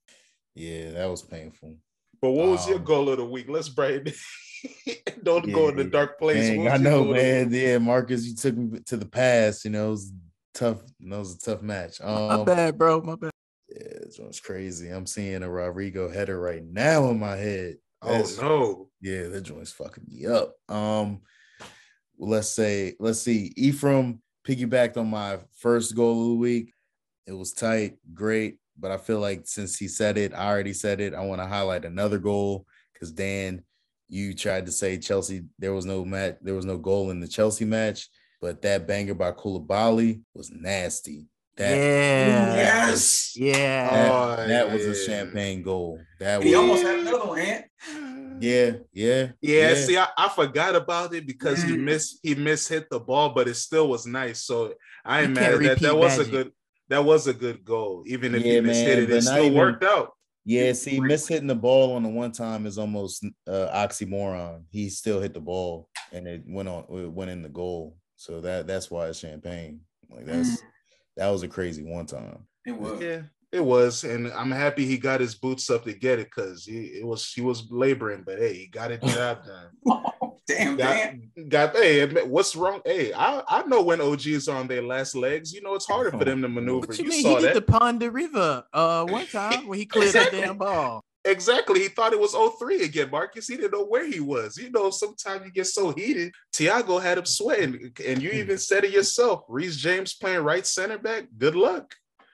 Yeah, that was painful.
But what was um, your goal of the week? Let's break it. <laughs> Don't yeah, go in the dark place.
Dang, I know, man. Yeah, Marcus, you took me to the past. You know, it was tough. It was a tough match.
Um, my bad, bro. My bad.
Yeah, this one's crazy. I'm seeing a Rodrygo header right now in my head.
That's, oh no.
Yeah, that joint's fucking me up. Um, let's say, let's see. Ephraim piggybacked on my first goal of the week. It was tight, great. But I feel like since he said it, I already said it. I want to highlight another goal because Dan, you tried to say Chelsea, there was no match, there was no goal in the Chelsea match, but that banger by Koulibaly was nasty. That,
yeah.
Yes.
Yeah.
That, oh, that was a champagne goal. That
he
was,
almost had another one, Ant.
Yeah, yeah,
yeah. yeah. See, I, I, forgot about it because he mm. missed he missed hit the ball, but it still was nice. So I ain't mad at that. That was magic. a good that was a good goal, even if yeah, he mishit it. It still even, worked out.
Yeah, see, miss hitting the ball on the one time is almost uh, oxymoron. He still hit the ball and it went on, it went in the goal. So that that's why it's champagne. Like that's mm. that was a crazy one time.
It was.
Yeah, it was, and I'm happy he got his boots up to get it because he it was he was laboring, but hey, he got it <laughs> job done. <laughs>
Damn,
got, got hey, what's wrong? Hey, I, I know when OG is on their last legs. You know it's harder for them to maneuver.
What you, you mean? he did the Pond de River uh one time when he <laughs> cleared exactly. the damn ball.
Exactly. He thought it was 03 again, Marcus. He didn't know where he was. You know, sometimes you get so heated. Tiago had him sweating, and you even said it yourself. Reece James playing right center back. Good luck.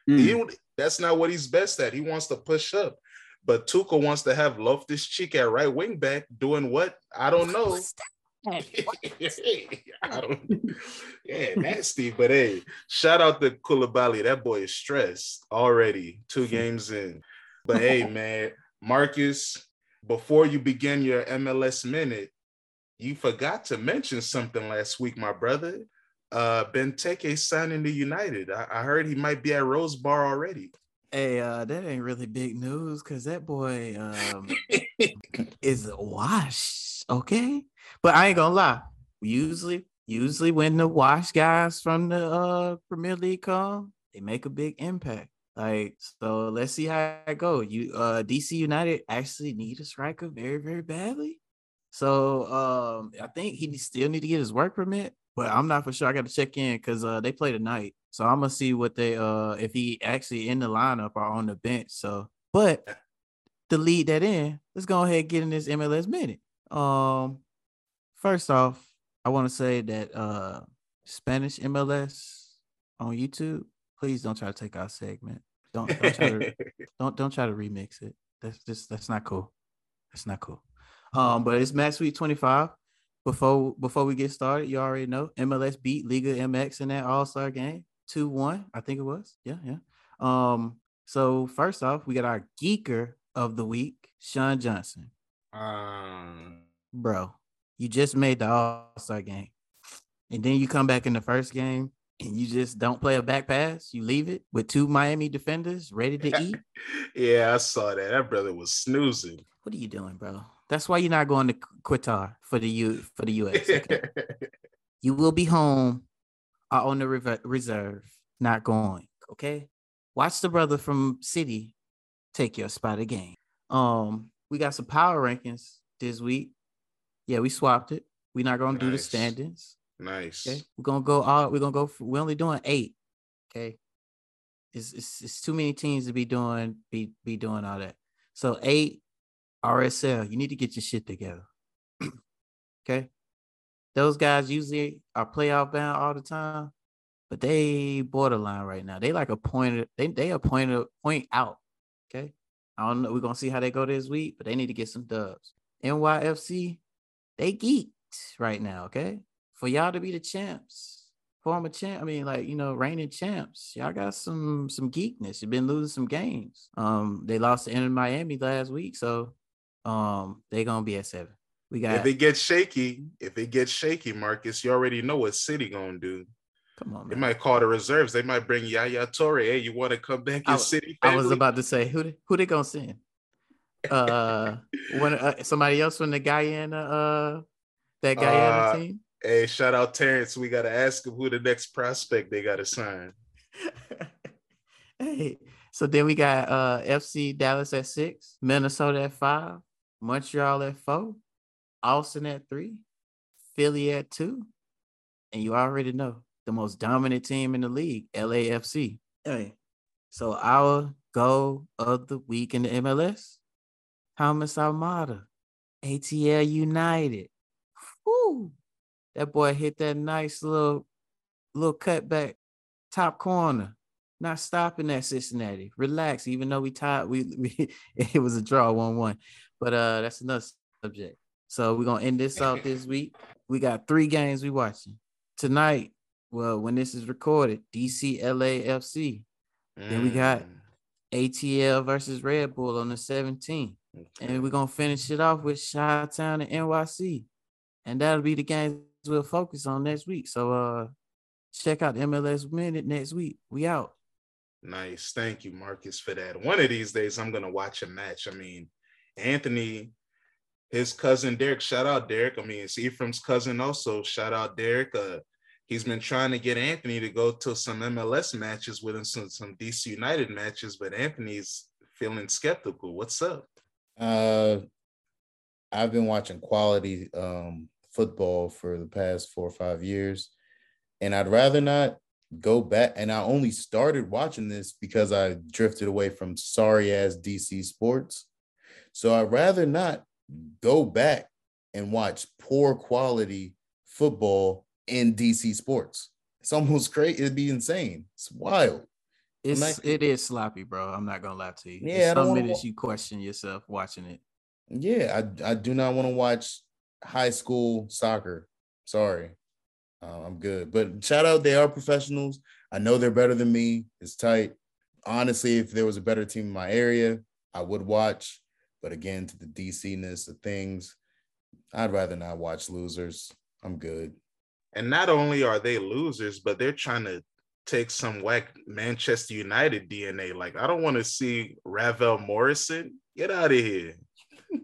Mm. That's not what he's best at. He wants to push up. But Tuchel wants to have Loftus Cheek at right wing back, doing what? I don't know. <laughs> I don't. <laughs> <laughs> Yeah, nasty. But hey, shout out to Koulibaly. That boy is stressed already. Two games in. But hey, man, Marcus, before you begin your MLS minute, you forgot to mention something last week, my brother. Uh, Benteke signing to United. I, I heard he might be at Rose Bar already.
Hey, uh, that ain't really big news because that boy um <laughs> is washed. Okay, but I ain't gonna lie. Usually, usually when the wash guys from the uh Premier League come, they make a big impact. Like, so let's see how it go. You uh DC United actually need a striker very, very badly. So um I think he still need to get his work permit, but I'm not for sure. I got to check in because uh they play tonight. So I'm gonna see what they uh if he actually in the lineup or on the bench. So but to lead that in, let's go ahead and get in this MLS minute. Um first off, I want to say that uh Spanish MLS on YouTube, please don't try to take our segment. Don't don't try to <laughs> don't don't try to remix it. That's just that's not cool. That's not cool. Um, but it's match week 25. Before before we get started, you already know MLS beat Liga MX in that All-Star game. 2-1, I think it was. Yeah, yeah. Um, so first off, we got our geeker of the week, Sean Johnson.
Um,
Bro, you just made the All-Star game. And then you come back in the first game and you just don't play a back pass. You leave it with two Miami defenders ready to <laughs> eat.
yeah, I saw that. That brother was snoozing.
What are you doing, bro? That's why you're not going to Qatar for the U for the US. okay? <laughs> you will be home or on the reserve, not going. Okay. Watch the brother from City take your spot again. Um, we got some power rankings this week. Yeah, we swapped it. We're not gonna do the
Nice.
standings.
nice.
Okay, we're gonna go all. We're gonna go. For, we're only doing eight. Okay, it's, it's it's too many teams to be doing be be doing all that. So eight RSL. You need to get your shit together. <clears throat> okay, those guys usually are playoff bound all the time, but they borderline right now. They like a point. They they a point a point out. Okay, I don't know. We're gonna see how they go this week, but they need to get some dubs. NYFC, they geeked right now. Okay, for y'all to be the champs, former champ. I mean, like you know, reigning champs. Y'all got some some geekness. You've been losing some games. Um, they lost to Inter Miami last week, so um, they gonna be at seven. We got
If it gets shaky, if it gets shaky, Marcus, you already know what City gonna do.
come on,
They might call the reserves. They might bring Yaya Touré. Hey, you want to come back
I
in
w-
City?
I was about to say who they- who they gonna send? Uh, <laughs> when uh, somebody else from the Guyana uh that Guyana
Uh,
team.
Hey, shout out Terrence. We gotta ask him who the next prospect they gotta sign. <laughs>
hey, so then we got uh FC Dallas at six, Minnesota at five, Montreal at four, Austin at three, Philly at two, and you already know the most dominant team in the league, LAFC. Hey, so our goal of the week in the MLS, Thomas Almada, ATL United. Woo! That boy hit that nice little little cutback top corner. Not stopping at Cincinnati. Relax, even though we tied, we, <laughs> we it was a draw one one, but uh that's another subject. So we're gonna end this out this week. We got three games we watching tonight. Well, when this is recorded, DC LAFC, Then we got-
Mm,
ATL versus Red Bull on the 17th.
okay.
And we're gonna finish it off with Chi Town and NYC. And that'll be the games we'll focus on next week. So uh check out the MLS minute next week. We out.
Nice. Thank you, Marcus, for that. One of these days, I'm going to watch a match. I mean, Anthony, his cousin Derek, shout out Derek. I mean, it's Ephraim's cousin also. Shout out Derek. Uh, he's been trying to get Anthony to go to some MLS matches with him, some, some DC United matches, but Anthony's feeling skeptical. What's up?
Uh, I've been watching quality um, football for the past four or five years, and I'd rather not go back. And I only started watching this because I drifted away from sorry ass DC sports. So I'd rather not go back and watch poor quality football in DC sports. It's almost <laughs> crazy. It'd be insane. It's wild.
It's
not-
it is sloppy, bro. I'm not gonna lie to you.
Yeah,
There's
I don't
some minutes
wa-
you question yourself watching it.
Yeah, I I do not want to watch high school soccer. Sorry, uh, I'm good. But shout out, they are professionals. I know they're better than me. It's tight. Honestly, if there was a better team in my area, I would watch. But again, to the DC-ness of things, I'd rather not watch losers. I'm good.
And not only are they losers, but they're trying to take some whack Manchester United DNA. Like, I don't want to see Ravel Morrison. Get out of here. <laughs>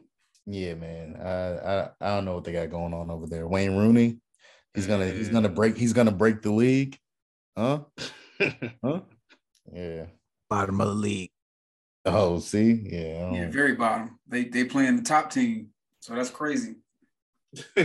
Yeah, man. I, I I don't know what they got going on over there. Wayne Rooney, he's gonna he's gonna break he's gonna break the league. Huh? <laughs> huh? Yeah.
Bottom of the league.
Oh, see, yeah,
yeah, very bottom. They they playing the top team, so that's crazy. <laughs>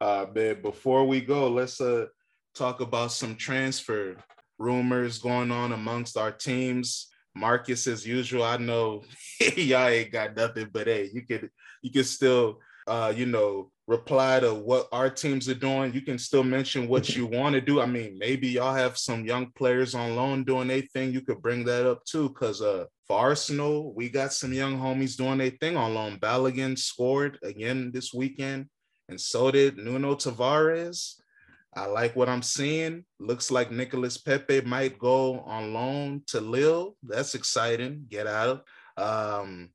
uh man, before we go, let's uh talk about some transfer rumors going on amongst our teams. Marcus, as usual, I know <laughs> y'all ain't got nothing, but hey, you could you can still uh, you know, reply to what our teams are doing. You can still mention what <laughs> you want to do. I mean, maybe y'all have some young players on loan doing their thing. You could bring that up too. Cause uh for Arsenal, we got some young homies doing their thing on loan. Balogun scored again this weekend, and so did Nuno Tavares. I like what I'm seeing. Looks like Nicolas Pepe might go on loan to Lille. That's exciting. Get out. Um,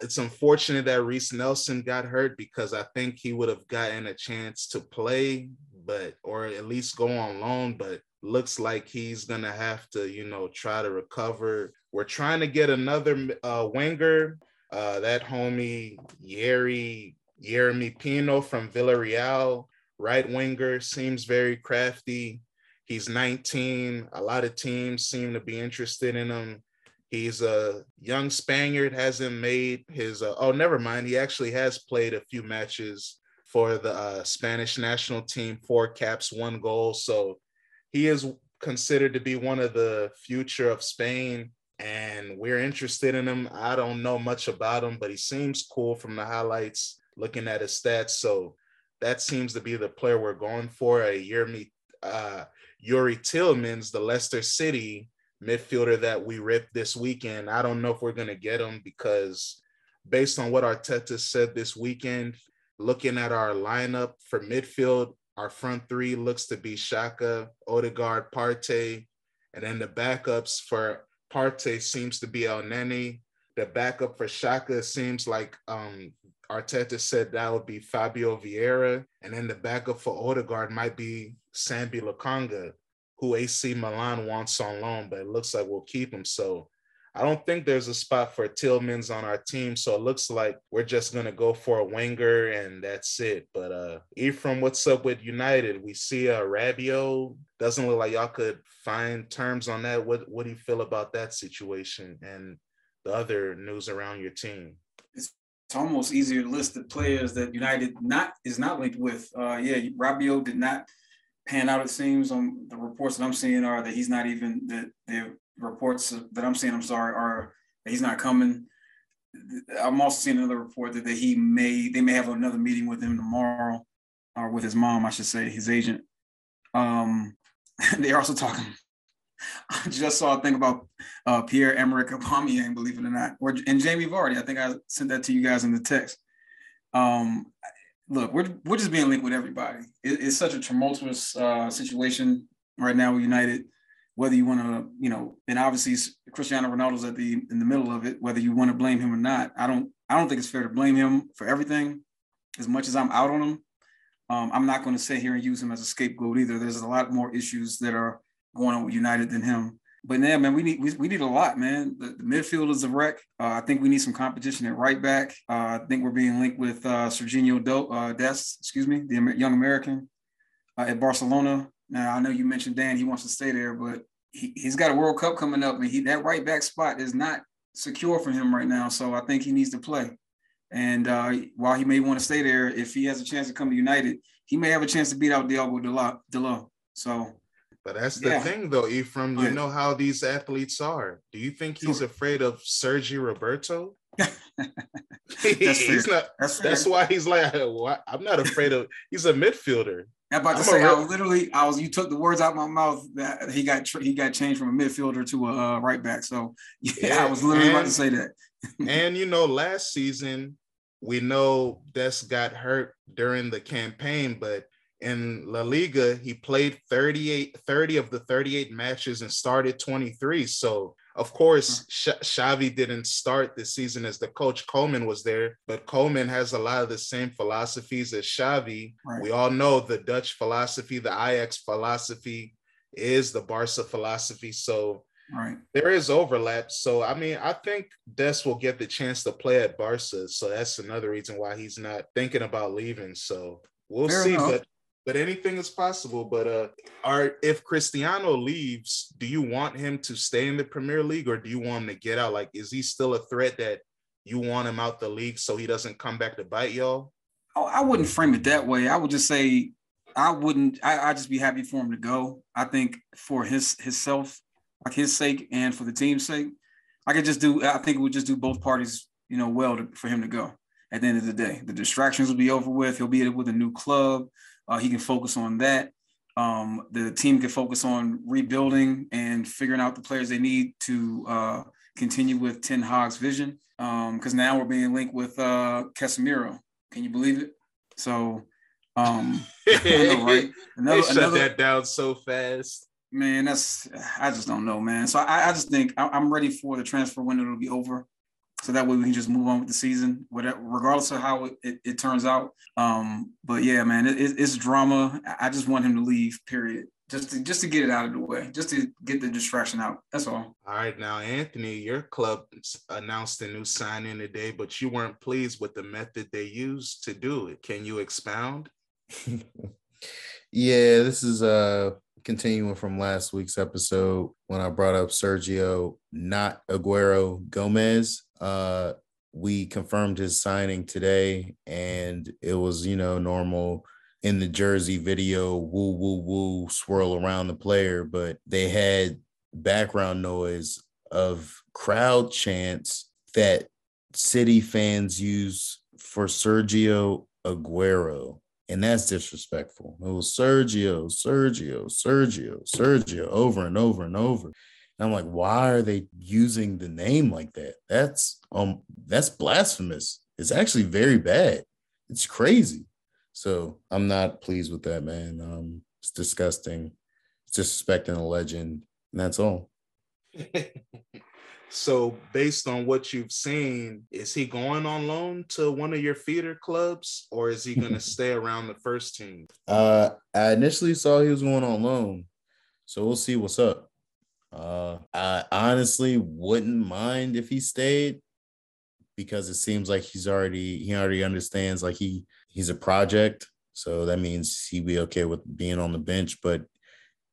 it's unfortunate that Reiss Nelson got hurt because I think he would have gotten a chance to play, but or at least go on loan. But looks like he's gonna have to, you know, try to recover. We're trying to get another uh, winger. Uh, that homie Yeri Yeremy Pino from Villarreal right winger, seems very crafty. He's 19. A lot of teams seem to be interested in him. He's a young Spaniard, hasn't made his, uh, oh, never mind. He actually has played a few matches for the uh, Spanish national team, four caps, one goal. So he is considered to be one of the future of Spain. And we're interested in him. I don't know much about him, but he seems cool from the highlights, looking at his stats. So that seems to be the player we're going for. A Yuri, uh, Youri Tielemans, the Leicester City midfielder that we ripped this weekend. I don't know if we're going to get him because based on what Arteta said this weekend, looking at our lineup for midfield, our front three looks to be Xhaka, Odegaard, Partey, and then the backups for Partey seems to be Elneny. The backup for Xhaka seems like um, Arteta said that would be Fabio Vieira, and then the backup for Odegaard might be Sambi Lokonga, who AC Milan wants on loan, but it looks like we'll keep him. So I don't think there's a spot for Tielemans on our team. So it looks like we're just gonna go for a winger and that's it. But uh Ephraim, what's up with United? We see uh Rabiot. Doesn't look like y'all could find terms on that. What what do you feel about that situation and the other news around your team?
it's almost easier to list the players that United not is not linked with. Uh, yeah, Rabiot did not pan out. It seems on the reports that I'm seeing are that he's not even the the reports that I'm seeing. I'm sorry, are that he's not coming. I'm also seeing another report that, that he may they may have another meeting with him tomorrow, or with his mom, I should say, his agent. Um, <laughs> they're also talking <laughs> I just saw a thing about uh, Pierre Emerick Aubameyang, believe it or not, or and Jamie Vardy. I think I sent that to you guys in the text. Um, look, we're we're just being linked with everybody. It, it's such a tumultuous uh, situation right now with United. Whether you want to, you know, and obviously Cristiano Ronaldo's at the in the middle of it. Whether you want to blame him or not, I don't. I don't think it's fair to blame him for everything. As much as I'm out on him, um, I'm not going to sit here and use him as a scapegoat either. There's a lot more issues that are going on with United than him. But yeah, man, we need we, we need a lot, man. The, the midfield is a wreck. Uh, I think we need some competition at right back. Uh, I think we're being linked with uh, Serginho Do, uh, Dest, excuse me, the young American uh, at Barcelona. Now I know you mentioned Dan; he wants to stay there, but he, he's got a World Cup coming up, and he that right back spot is not secure for him right now. So I think he needs to play. And uh, while he may want to stay there, if he has a chance to come to United, he may have a chance to beat out Diogo Dalot. So
but that's the yeah. thing, though, Ephraim. You know how these athletes are. Do you think he's afraid of Sergi Roberto? <laughs> that's <laughs> not. That's, that's, why he's like, <laughs> I'm not afraid of. He's a midfielder.
I'm about to I'm say, I was literally, I was. You took the words out of my mouth that he got he got changed from a midfielder to a uh, right back. So yeah, yeah, I was literally and, about to say that.
and you know, last season we know Dest got hurt during the campaign, but in La Liga, he played 38, 30 of the 38 matches and started 23. So, of course, mm. Xavi didn't start the season as the coach. Koeman was there, but Koeman has a lot of the same philosophies as Xavi. Right. We all know the Dutch philosophy, the Ajax philosophy is the Barca philosophy. So
Right.
there is overlap. So I mean, I think Dest will get the chance to play at Barca. So that's another reason why he's not thinking about leaving. So we'll
Fair
see.
enough.
But but anything is possible. But uh are if Cristiano leaves, do you want him to stay in the Premier League or do you want him to get out? Like, is he still a threat that you want him out the league so he doesn't come back to bite y'all?
Oh, I wouldn't frame it that way. I would just say I wouldn't. I, I'd just be happy for him to go. I think for his himself, like his sake, and for the team's sake, I could just do. I think it would just do both parties, you know, well to, for him to go. At the end of the day, the distractions will be over with. He'll be with a new club. Uh, he can focus on that. Um, the team can focus on rebuilding and figuring out the players they need to uh, continue with Ten Hag's vision. Because now we're being linked with uh, Casemiro. Can you believe it? So, um, know, right? <laughs>
they shut that down so fast.
man, that's I just don't know, man. So I, I just think I, I'm ready for the transfer window to be over, so that way we can just move on with the season, whatever, regardless of how it, it, it turns out. Um, but yeah, man, it, it- it's drama. I I just want him to leave. Period. Just to just to get it out of the way, just to get the distraction out. That's all.
All right, now Anthony, your club announced a new signing today, but you weren't pleased with the method they used to do it. Can you expound? <laughs>
yeah, this is uh continuing from last week's episode when I brought up Sergio, not Aguero Gomez. Uh we confirmed his signing today and it was, you know, normal in the jersey video, woo woo woo swirl around the player, but they had background noise of crowd chants that City fans use for Sergio Aguero. And that's disrespectful. It was Sergio, Sergio, Sergio, Sergio over and over and over. And I'm like, why are they using the name like that? That's um that's blasphemous. It's actually very bad. It's crazy. So I'm not pleased with that, man. Um, it's disgusting. It's disrespecting a legend, and that's all. <laughs>
so, based on what you've seen, is he going on loan to one of your feeder clubs or is he <laughs> going to stay around the first team?
Uh, I initially saw he was going on loan, so we'll see what's up. Uh, I honestly wouldn't mind if he stayed because it seems like he's already he already understands like he he's a project, so that means he'd be okay with being on the bench. But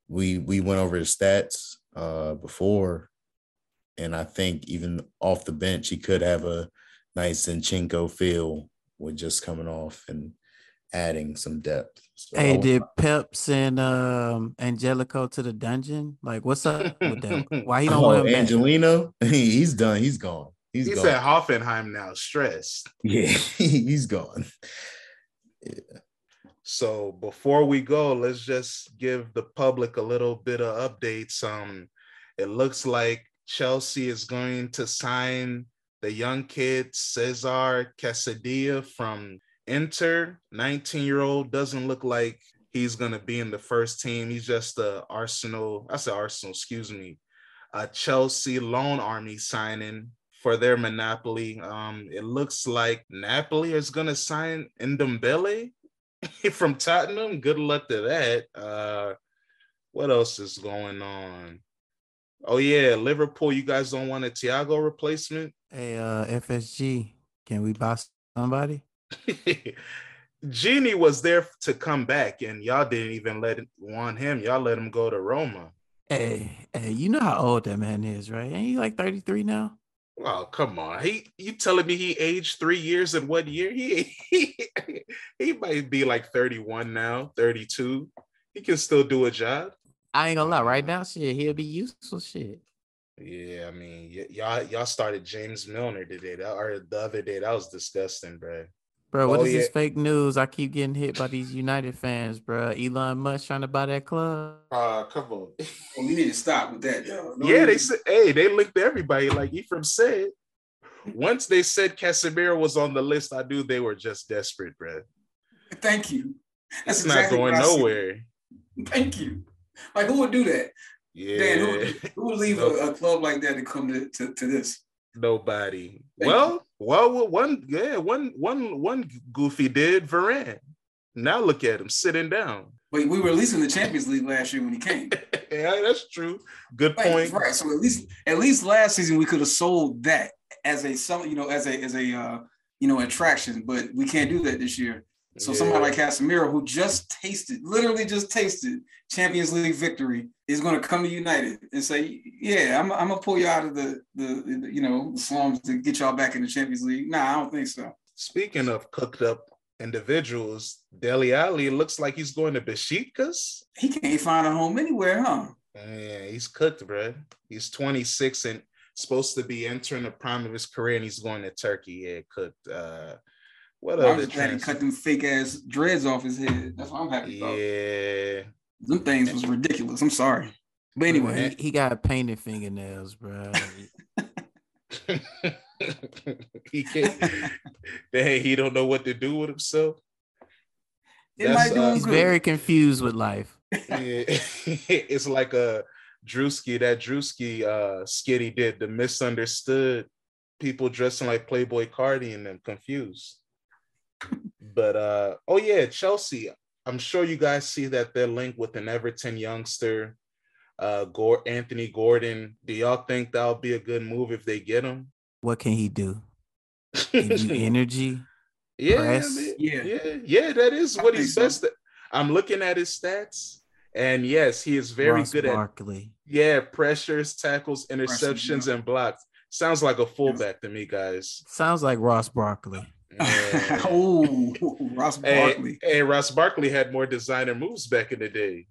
we we went over his stats uh before, and I think even off the bench he could have a nice Zinchenko feel with just coming off and adding some depth. So
Hey, did Pep send um Angelico to the dungeon? Like, what's up with that? <laughs> Why he don't
oh,
want him back?
Angelino, <laughs> he's done. He's gone. He's,
He's
gone.
at Hoffenheim now, stressed.
yeah, <laughs> he's gone. Yeah.
So before we go, let's just give the public a little bit of updates. Um, it looks like Chelsea is going to sign the young kid Cesar Quesadilla from Inter. 19-year-old doesn't look like he's gonna be in the first team. He's just a Arsenal, I said Arsenal, excuse me, a Chelsea loan army signing for their Monopoly. Um, it looks like Napoli is gonna sign Ndombele <laughs> from Tottenham. Good luck to that. Uh, what else is going on? Oh yeah, Liverpool. You guys don't want a Thiago replacement?
Hey, uh, FSG, can we buy somebody? <laughs>
Gini was there to come back, and y'all didn't even let it, want him. Y'all let him go to Roma.
Hey, hey, you know how old that man is, right? Ain't he like 33 now?
Oh come on! He you telling me he aged three years in one year? He <laughs> he, he might be like thirty one now, thirty two. He can still do a job.
I ain't gonna lie, right now, shit, he'll be useful shit.
Yeah, I mean, y- y'all y'all started James Milner today, that, or the other day. That was disgusting, bro.
Bro, what
Oh,
is this fake news? I keep getting hit by these United fans, bro. Elon Musk trying to buy that club.
Uh, come on.
Well, <laughs> we need to stop with that, yo. No
yeah, they said, hey, they linked everybody. Like Ephraim said, once they said Casemiro was on the list, I knew they were just desperate, bro.
Thank you. That's
It's
exactly
not going
I said.
nowhere.
Thank you. Like, who would do that?
Yeah,
Dan, who, who would leave
No.
a, a club like that to come to, to, to this?
nobody.
Thank
well, well, one, yeah, one, one, one goofy did Varane. Now look at him sitting down.
But we were at least in the Champions League last year when he came. <laughs>
yeah, that's true. Good
Right,
point.
right. So at least at least last season we could have sold that as a some you know as a as a uh, you know attraction, but we can't do that this year. So somebody like Casemiro, who just tasted, literally just tasted Champions League victory, is going to come to United and say, "Yeah, I'm, I'm gonna pull you out of the, the the you know slums to get y'all back in the Champions League." Nah, I don't think so.
Speaking of cooked up individuals, Dele Alli looks like he's going to Besiktas.
He can't find a home anywhere, huh?
Yeah, he's cooked, bro. He's 26 and supposed to be entering the prime of his career, and he's going to Turkey. Yeah, cooked. Uh, what
I'm
other
just glad he cut them fake ass dreads off his head. That's what I'm happy about.
Yeah.
Them things was ridiculous. I'm sorry, but anyway,
He, he got painted fingernails, bro. <laughs>
he can't. Dang, he don't know what to do with himself.
it
That's,
might do
uh,
He's very confused with life.
Yeah. <laughs> it's like a Drewski, that Drewski uh skit he did, the misunderstood people dressing like Playboi Carti and them confused. But uh oh yeah, Chelsea. I'm sure you guys see that they're linked with an Everton youngster, uh Gor- Anthony Gordon. Do y'all think that'll be a good move if they get him?
What can he do? <laughs> Give you energy.
yeah,
press?
man.
Yeah.
yeah, yeah, that is
I
what
think
he's
so.
best at. I'm looking at his stats, and yes, he is very
Ross
good at
Barkley.
Yeah, pressures, tackles, interceptions,
yeah.
and blocks. Sounds like a fullback to me, guys.
Sounds like Ross Barkley. <laughs>
Oh, Ross Barkley.
hey, Ross Barkley had more designer moves back in the day.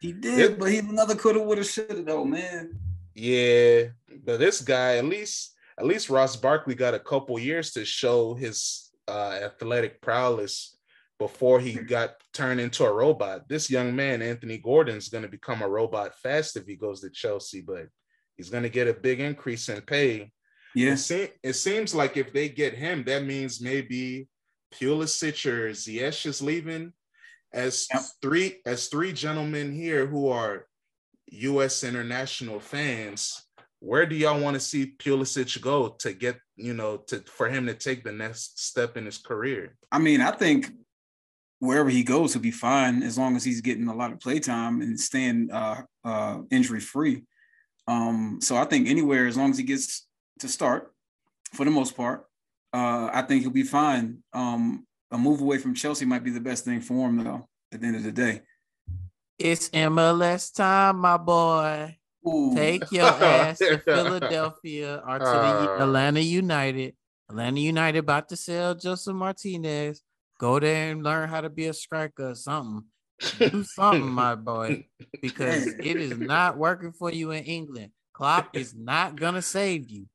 He did, but he's another coulda, woulda, shoulda though, man.
Yeah, but this guy, at least, at least Ross Barkley got a couple years to show his uh, athletic prowess before he got turned into a robot. This young man, Anthony Gordon's going to become a robot fast if he goes to Chelsea, but he's going to get a big increase in pay. It, se- it seems like if they get him, that means maybe Pulisic or Ziyech is leaving. As
Yep.
three as three gentlemen here who are U.S. international fans, where do y'all want to see Pulisic go to get you know to for him to take the next step in his career?
I mean, I think wherever he goes, he'll be fine as long as he's getting a lot of playtime and staying uh, uh, injury free. Um, so I think anywhere, as long as he gets to start, for the most part, uh, I think he'll be fine. Um, a move away from Chelsea might be the best thing for him, though. At the end of the day,
It's MLS time, my boy.
Ooh.
Take <laughs> your ass to Philadelphia or to the
Uh.
Atlanta United. Atlanta United about to sell Josef Martinez. Go there and learn how to be a striker or something. Do something, my boy, because <laughs> it is not working for you in England. Klopp is not gonna save you.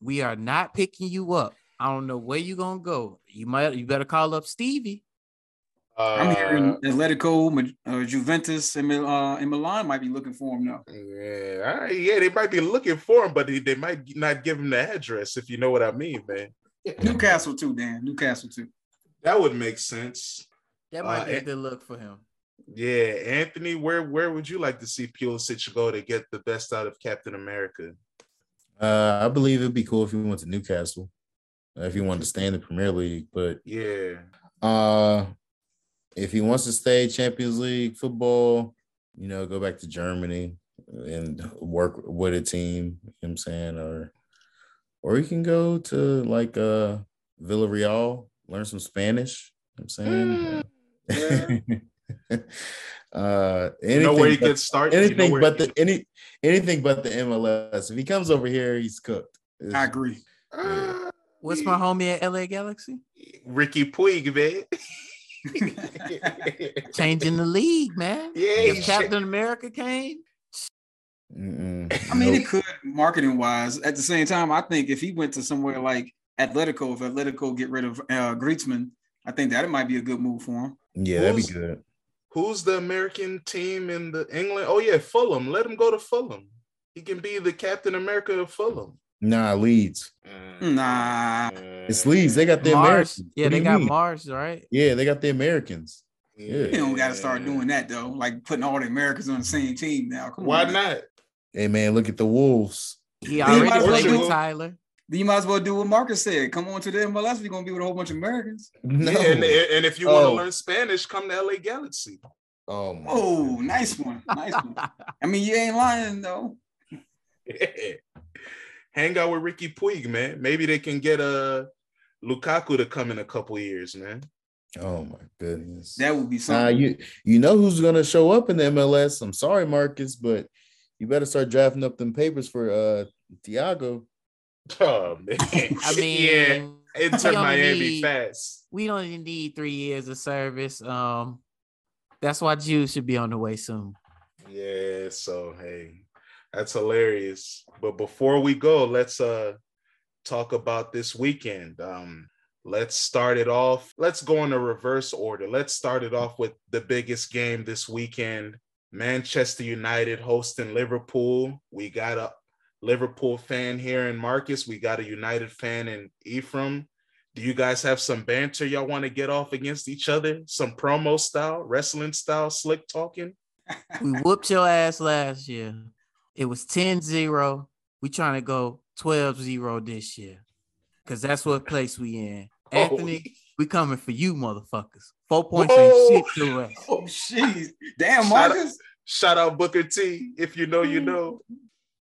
We are not picking you up. I don't know where you're gonna go. You might you better call up Stevie.
I'm
Uh,
hearing Atletico, Ma- uh, Juventus, and, uh, and Milan might be looking for him now.
Yeah, all right, yeah, they might be looking for him, but they, they might not give him the address, if you know what I mean, man.
Newcastle too, Dan. Newcastle too.
That would make sense.
That might
Uh,
be a good look for him.
Yeah, Anthony, where where would you like to see Pulisic go to get the best out of Captain America?
Uh, I believe it'd be cool if he went to Newcastle, if he wanted to stay in the Premier League. But
Yeah,
uh, if he wants to stay Champions League football, you know, go back to Germany and work with a team. You know what I'm saying, or or he can go to like uh Villarreal, learn some Spanish. You know what I'm saying.
Mm, <laughs> <laughs>
uh,
you know where he gets started.
anything
you know
but the any anything but the MLS. If he comes over here, he's cooked. It's-
I agree.
Ah,
What's my homie at LA Galaxy?
Riqui Puig, man. <laughs>
Changing the league, man.
Yeah,
if
he's
Captain America came,
Mm-mm.
I mean,
Nope.
it could marketing wise. At the same time, I think if he went to somewhere like Atletico, if Atletico get rid of uh, Griezmann, I think that might be a good move for him.
yeah, that'd be good.
Who's the American team in the England? Oh yeah, Fulham. Let him go to Fulham. He can be the Captain America of Fulham.
Nah, Leeds.
Nah.
It's Leeds. They got the
Mars.
Americans.
Yeah,
What
they got
mean?
Mars, right?
Yeah, they got the Americans.
You don't got to start doing that though, like putting all the Americans on the same team now. Come
Why
on,
not?
Hey man, look at the Wolves.
He
might
already played with Tyler.
Then you might as well do what Marcus said. Come on to the MLS. You're gonna be with a whole bunch of Americans.
No.
Yeah, and, and if you want to
Oh.
learn Spanish, come to LA Galaxy.
Oh my.
Oh,
goodness.
nice one. Nice one. I mean, you ain't lying though. Yeah. <laughs>
Hang out with Riqui Puig, man. Maybe they can get a Lukaku to come in a couple years, man.
Oh my goodness.
That would be
Nah,
something.
you you know who's gonna show up in the MLS. I'm sorry, Marcus, but you better start drafting up them papers for uh Thiago. <laughs>
Oh man.
I <laughs> mean,
yeah,
Inter
Miami
need-
fast.
we don't even need three years of service. Um, that's why Jude should be on the way soon.
Yeah, so hey, that's hilarious. But before we go, let's uh talk about this weekend. Um let's start it off. Let's go in a reverse order. Let's start it off with the biggest game this weekend. Manchester United hosting Liverpool. We got a Liverpool fan here in Marcus. We got a United fan in Ephraim. Do you guys have some banter y'all want to get off against each other? Some promo style, wrestling style, slick talking? <laughs>
We whooped your ass last year. It was 10-0. We trying to go 12-0 this year. Cause that's what place we in. <laughs> Oh, Anthony, we coming for you, motherfuckers. Four points
Whoa.
ain't shit to us. <laughs>
Oh, jeez. Damn,
Shout out-
Marcus.
Shout out Booker T. If you know, you mm. know.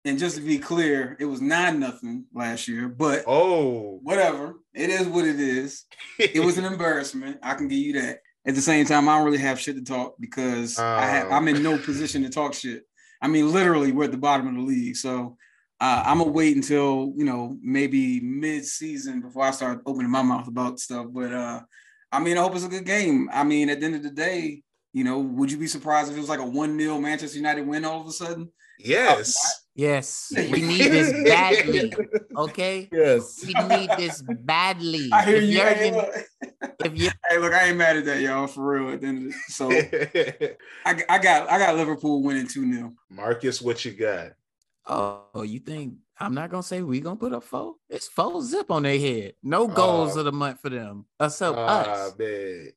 And just to be clear, it was nine nothing last year, but
Oh,
whatever. It is what it is. It was an <laughs> embarrassment. I can give you that. At the same time, I don't really have shit to talk because I have,
Oh.
I'm in no position to talk shit. I mean, literally, we're at the bottom of the league. So uh, I'm gonna wait until you know maybe mid-season before I start opening my mouth about stuff. But uh, I mean, I hope it's a good game. I mean, at the end of the day, you know, would you be surprised if it was like a one 0 Manchester United win all of a sudden?
yes.
Yes, we need this <laughs> badly. Okay,
Yes.
we need this badly. <laughs>
I hear
If
you. Hey,
Jurgen-
look,
if you <laughs>
hey, look, I ain't mad at that, y'all, for real. At the end of the, so I, I got I got Liverpool winning 2 0.
Marcus, what you got?
Oh, you think I'm not gonna say we gonna put up four? It's four zip on their head. No goals
Uh,
of the month for them. Except
Ah,
us.
man.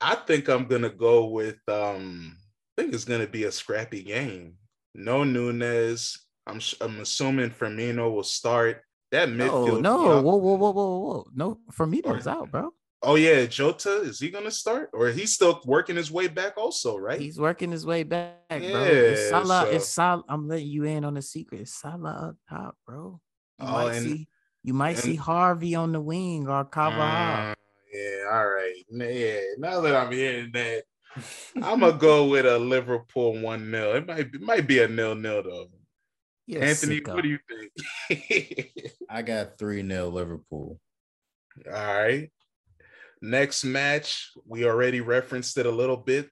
I think I'm gonna go with um I think it's gonna be a scrappy game. No Nunez. I'm I'm assuming Firmino will start. That
No,
midfield.
no,
young-
whoa, whoa, whoa, whoa, whoa. No, Firmino's out, bro.
Oh yeah, Jota, is he gonna start? Or he's still working his way back also, right?
He's working his way back, bro.
Yeah,
It's Salah.
so-
It's Salah. I'm letting you in on the secret. It's Salah up top, bro. You
Oh,
might
and-
see. You might
and-
see Harvey on the wing or
Carvalho. Yeah, all right. Yeah, now that I'm hearing that, I'm gonna go with a Liverpool one 0 It might it might be a nil nil though.
You're
Anthony,
sicko.
what do you think? <laughs>
I got 3 0 Liverpool.
all right. Next match, we already referenced it a little bit.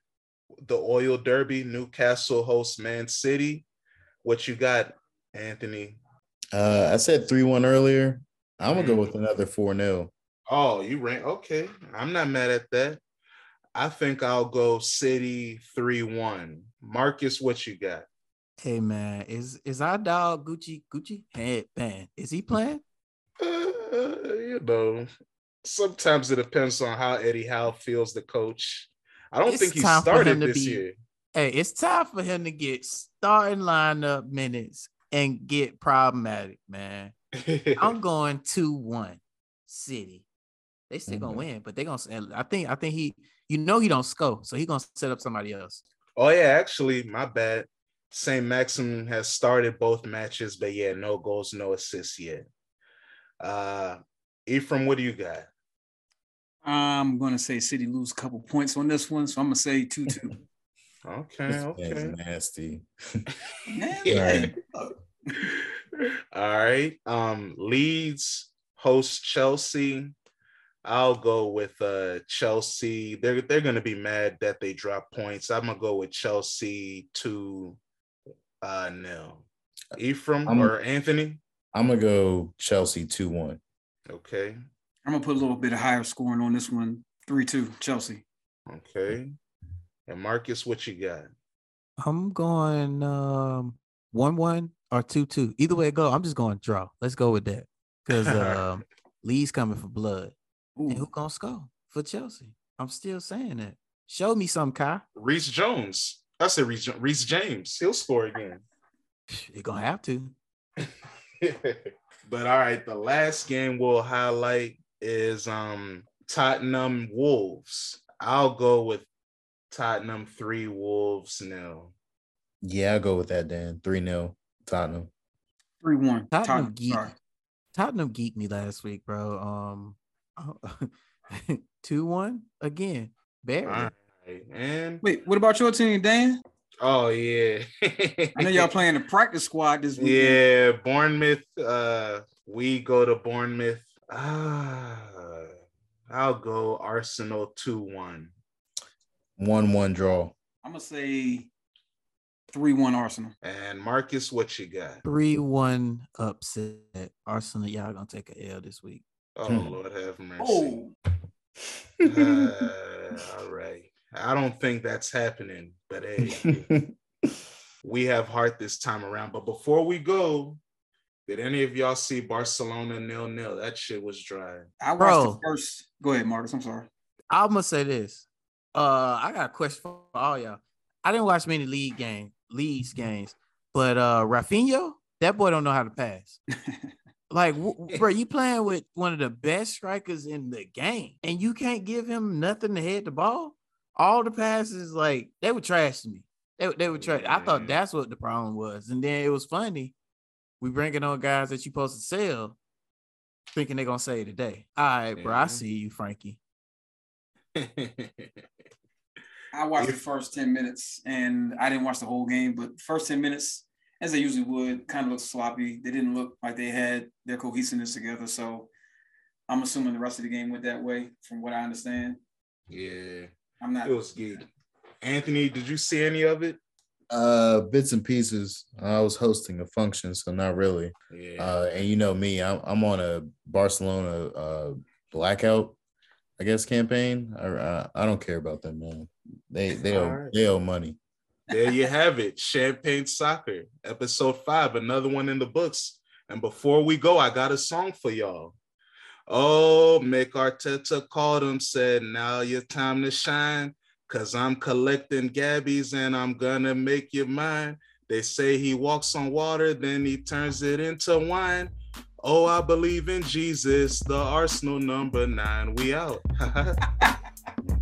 The Oil Derby, Newcastle hosts Man City. What you got, Anthony?
Uh, I said 3 1 earlier. I'm going to
Mm.
go with another 4 0.
Oh, you ran okay. I'm not mad at that. I think I'll go City 3-1. Marcus, what you got?
Hey man, is is our dog Gucci Gucci? Hey man, is he playing?
Uh, <laughs> you know, sometimes it depends on how Eddie Howe feels the coach. I don't
It's
think he started this
be-
year.
Hey, it's time for him to get starting lineup minutes and get problematic, man. <laughs> I'm going two one City. They still gonna
Mhm.
win, but they gonna. I think. I think he. You know he don't score, so he gonna set up somebody else.
oh yeah, actually, my bad. St. Maxim has started both matches, but yeah, no goals, no assists yet. Uh Ephraim, what do you got?
I'm gonna say City lose a couple points on this one, so I'm gonna say 2 2. <laughs>
Okay,
This
okay.
man's nasty. <laughs>
Yeah. All right. Um, Leeds host Chelsea. I'll go with uh Chelsea. They're they're gonna be mad that they drop points. I'm gonna go with Chelsea two uh nil. Ephraim
I'm-
or Anthony.
I'm going to go Chelsea 2 1.
Okay,
I'm gonna put a little bit of higher scoring on this one. 3 2 Chelsea.
okay. And Marcus, what you got?
I'm going um one one or two two. Either way it go, I'm just going draw. Let's go with that because <laughs> um Leeds coming for blood. And who gonna score for Chelsea? I'm still saying that. Show me some, Kai.
Reece Jones. I said Reece, Reece James. He'll score again. <laughs>
You're gonna have to. <laughs>
but all right, the last game we'll highlight is um Tottenham Wolves. I'll go with Tottenham three, Wolves nil.
Yeah, I'll go with that, Dan. 3 0 Tottenham.
3 1.
Tottenham geek. Tottenham geeked me last week, bro. Um, <laughs> two one again. Barry.
All right. And
Wait, what about your team, Dan?
oh yeah.
I know y'all playing the practice squad this week.
Yeah, Bournemouth. Uh, we go to Bournemouth. Ah, I'll go Arsenal two one.
1 1 draw.
I'm gonna say 3-1 Arsenal.
And Marcus, what you got?
Three one upset. Arsenal, y'all gonna take a L this week.
Oh
Hmm.
Lord, have mercy.
Oh,
Uh, all right. I don't think that's happening, but hey, <laughs> we have heart this time around. But before we go, did any of y'all see Barcelona nil nil? That shit was dry.
I watched
Bro.
the first. Go ahead, Marcus. I'm sorry.
I'm gonna say this. Uh, I got a question for all y'all. I didn't watch many league game leagues games, but uh, Raphinha, that boy don't know how to pass. <laughs> Like, w- <laughs> bro, you playing with one of the best strikers in the game, and you can't give him nothing to head the ball. All the passes, like they were trash to me. They, would they were trash. I thought that's what the problem was, and then it was funny. We bringing on guys that you supposed to sell, thinking they're gonna say today. day. All right, bro, I see you, Frenkie. <laughs>
I watched the first 10 minutes and I didn't watch the whole game, but first 10 minutes, as they usually would, kind of looked sloppy. They didn't look like they had their cohesiveness together. So I'm assuming the rest of the game went that way, from what I understand.
yeah,
I'm not
it was good. Anthony, did you see any of it?
Uh, bits and pieces. I was hosting a function, so not really.
Yeah.
Uh, and you know me, I'm, I'm on a Barcelona uh, blackout, I guess, campaign. I, I, I don't care about them, man. They they owe
Alright.
they owe money.
There you have it. Champagne Soccer, episode five, another one in the books. And before we go, I got a song for y'all. Oh, Mick Arteta called him, said, Now your time to shine. Cause I'm collecting Gabbies and I'm gonna make you mine. They say he walks on water, then he turns it into wine. Oh, I believe in Jesus, the Arsenal number nine. We out. <laughs>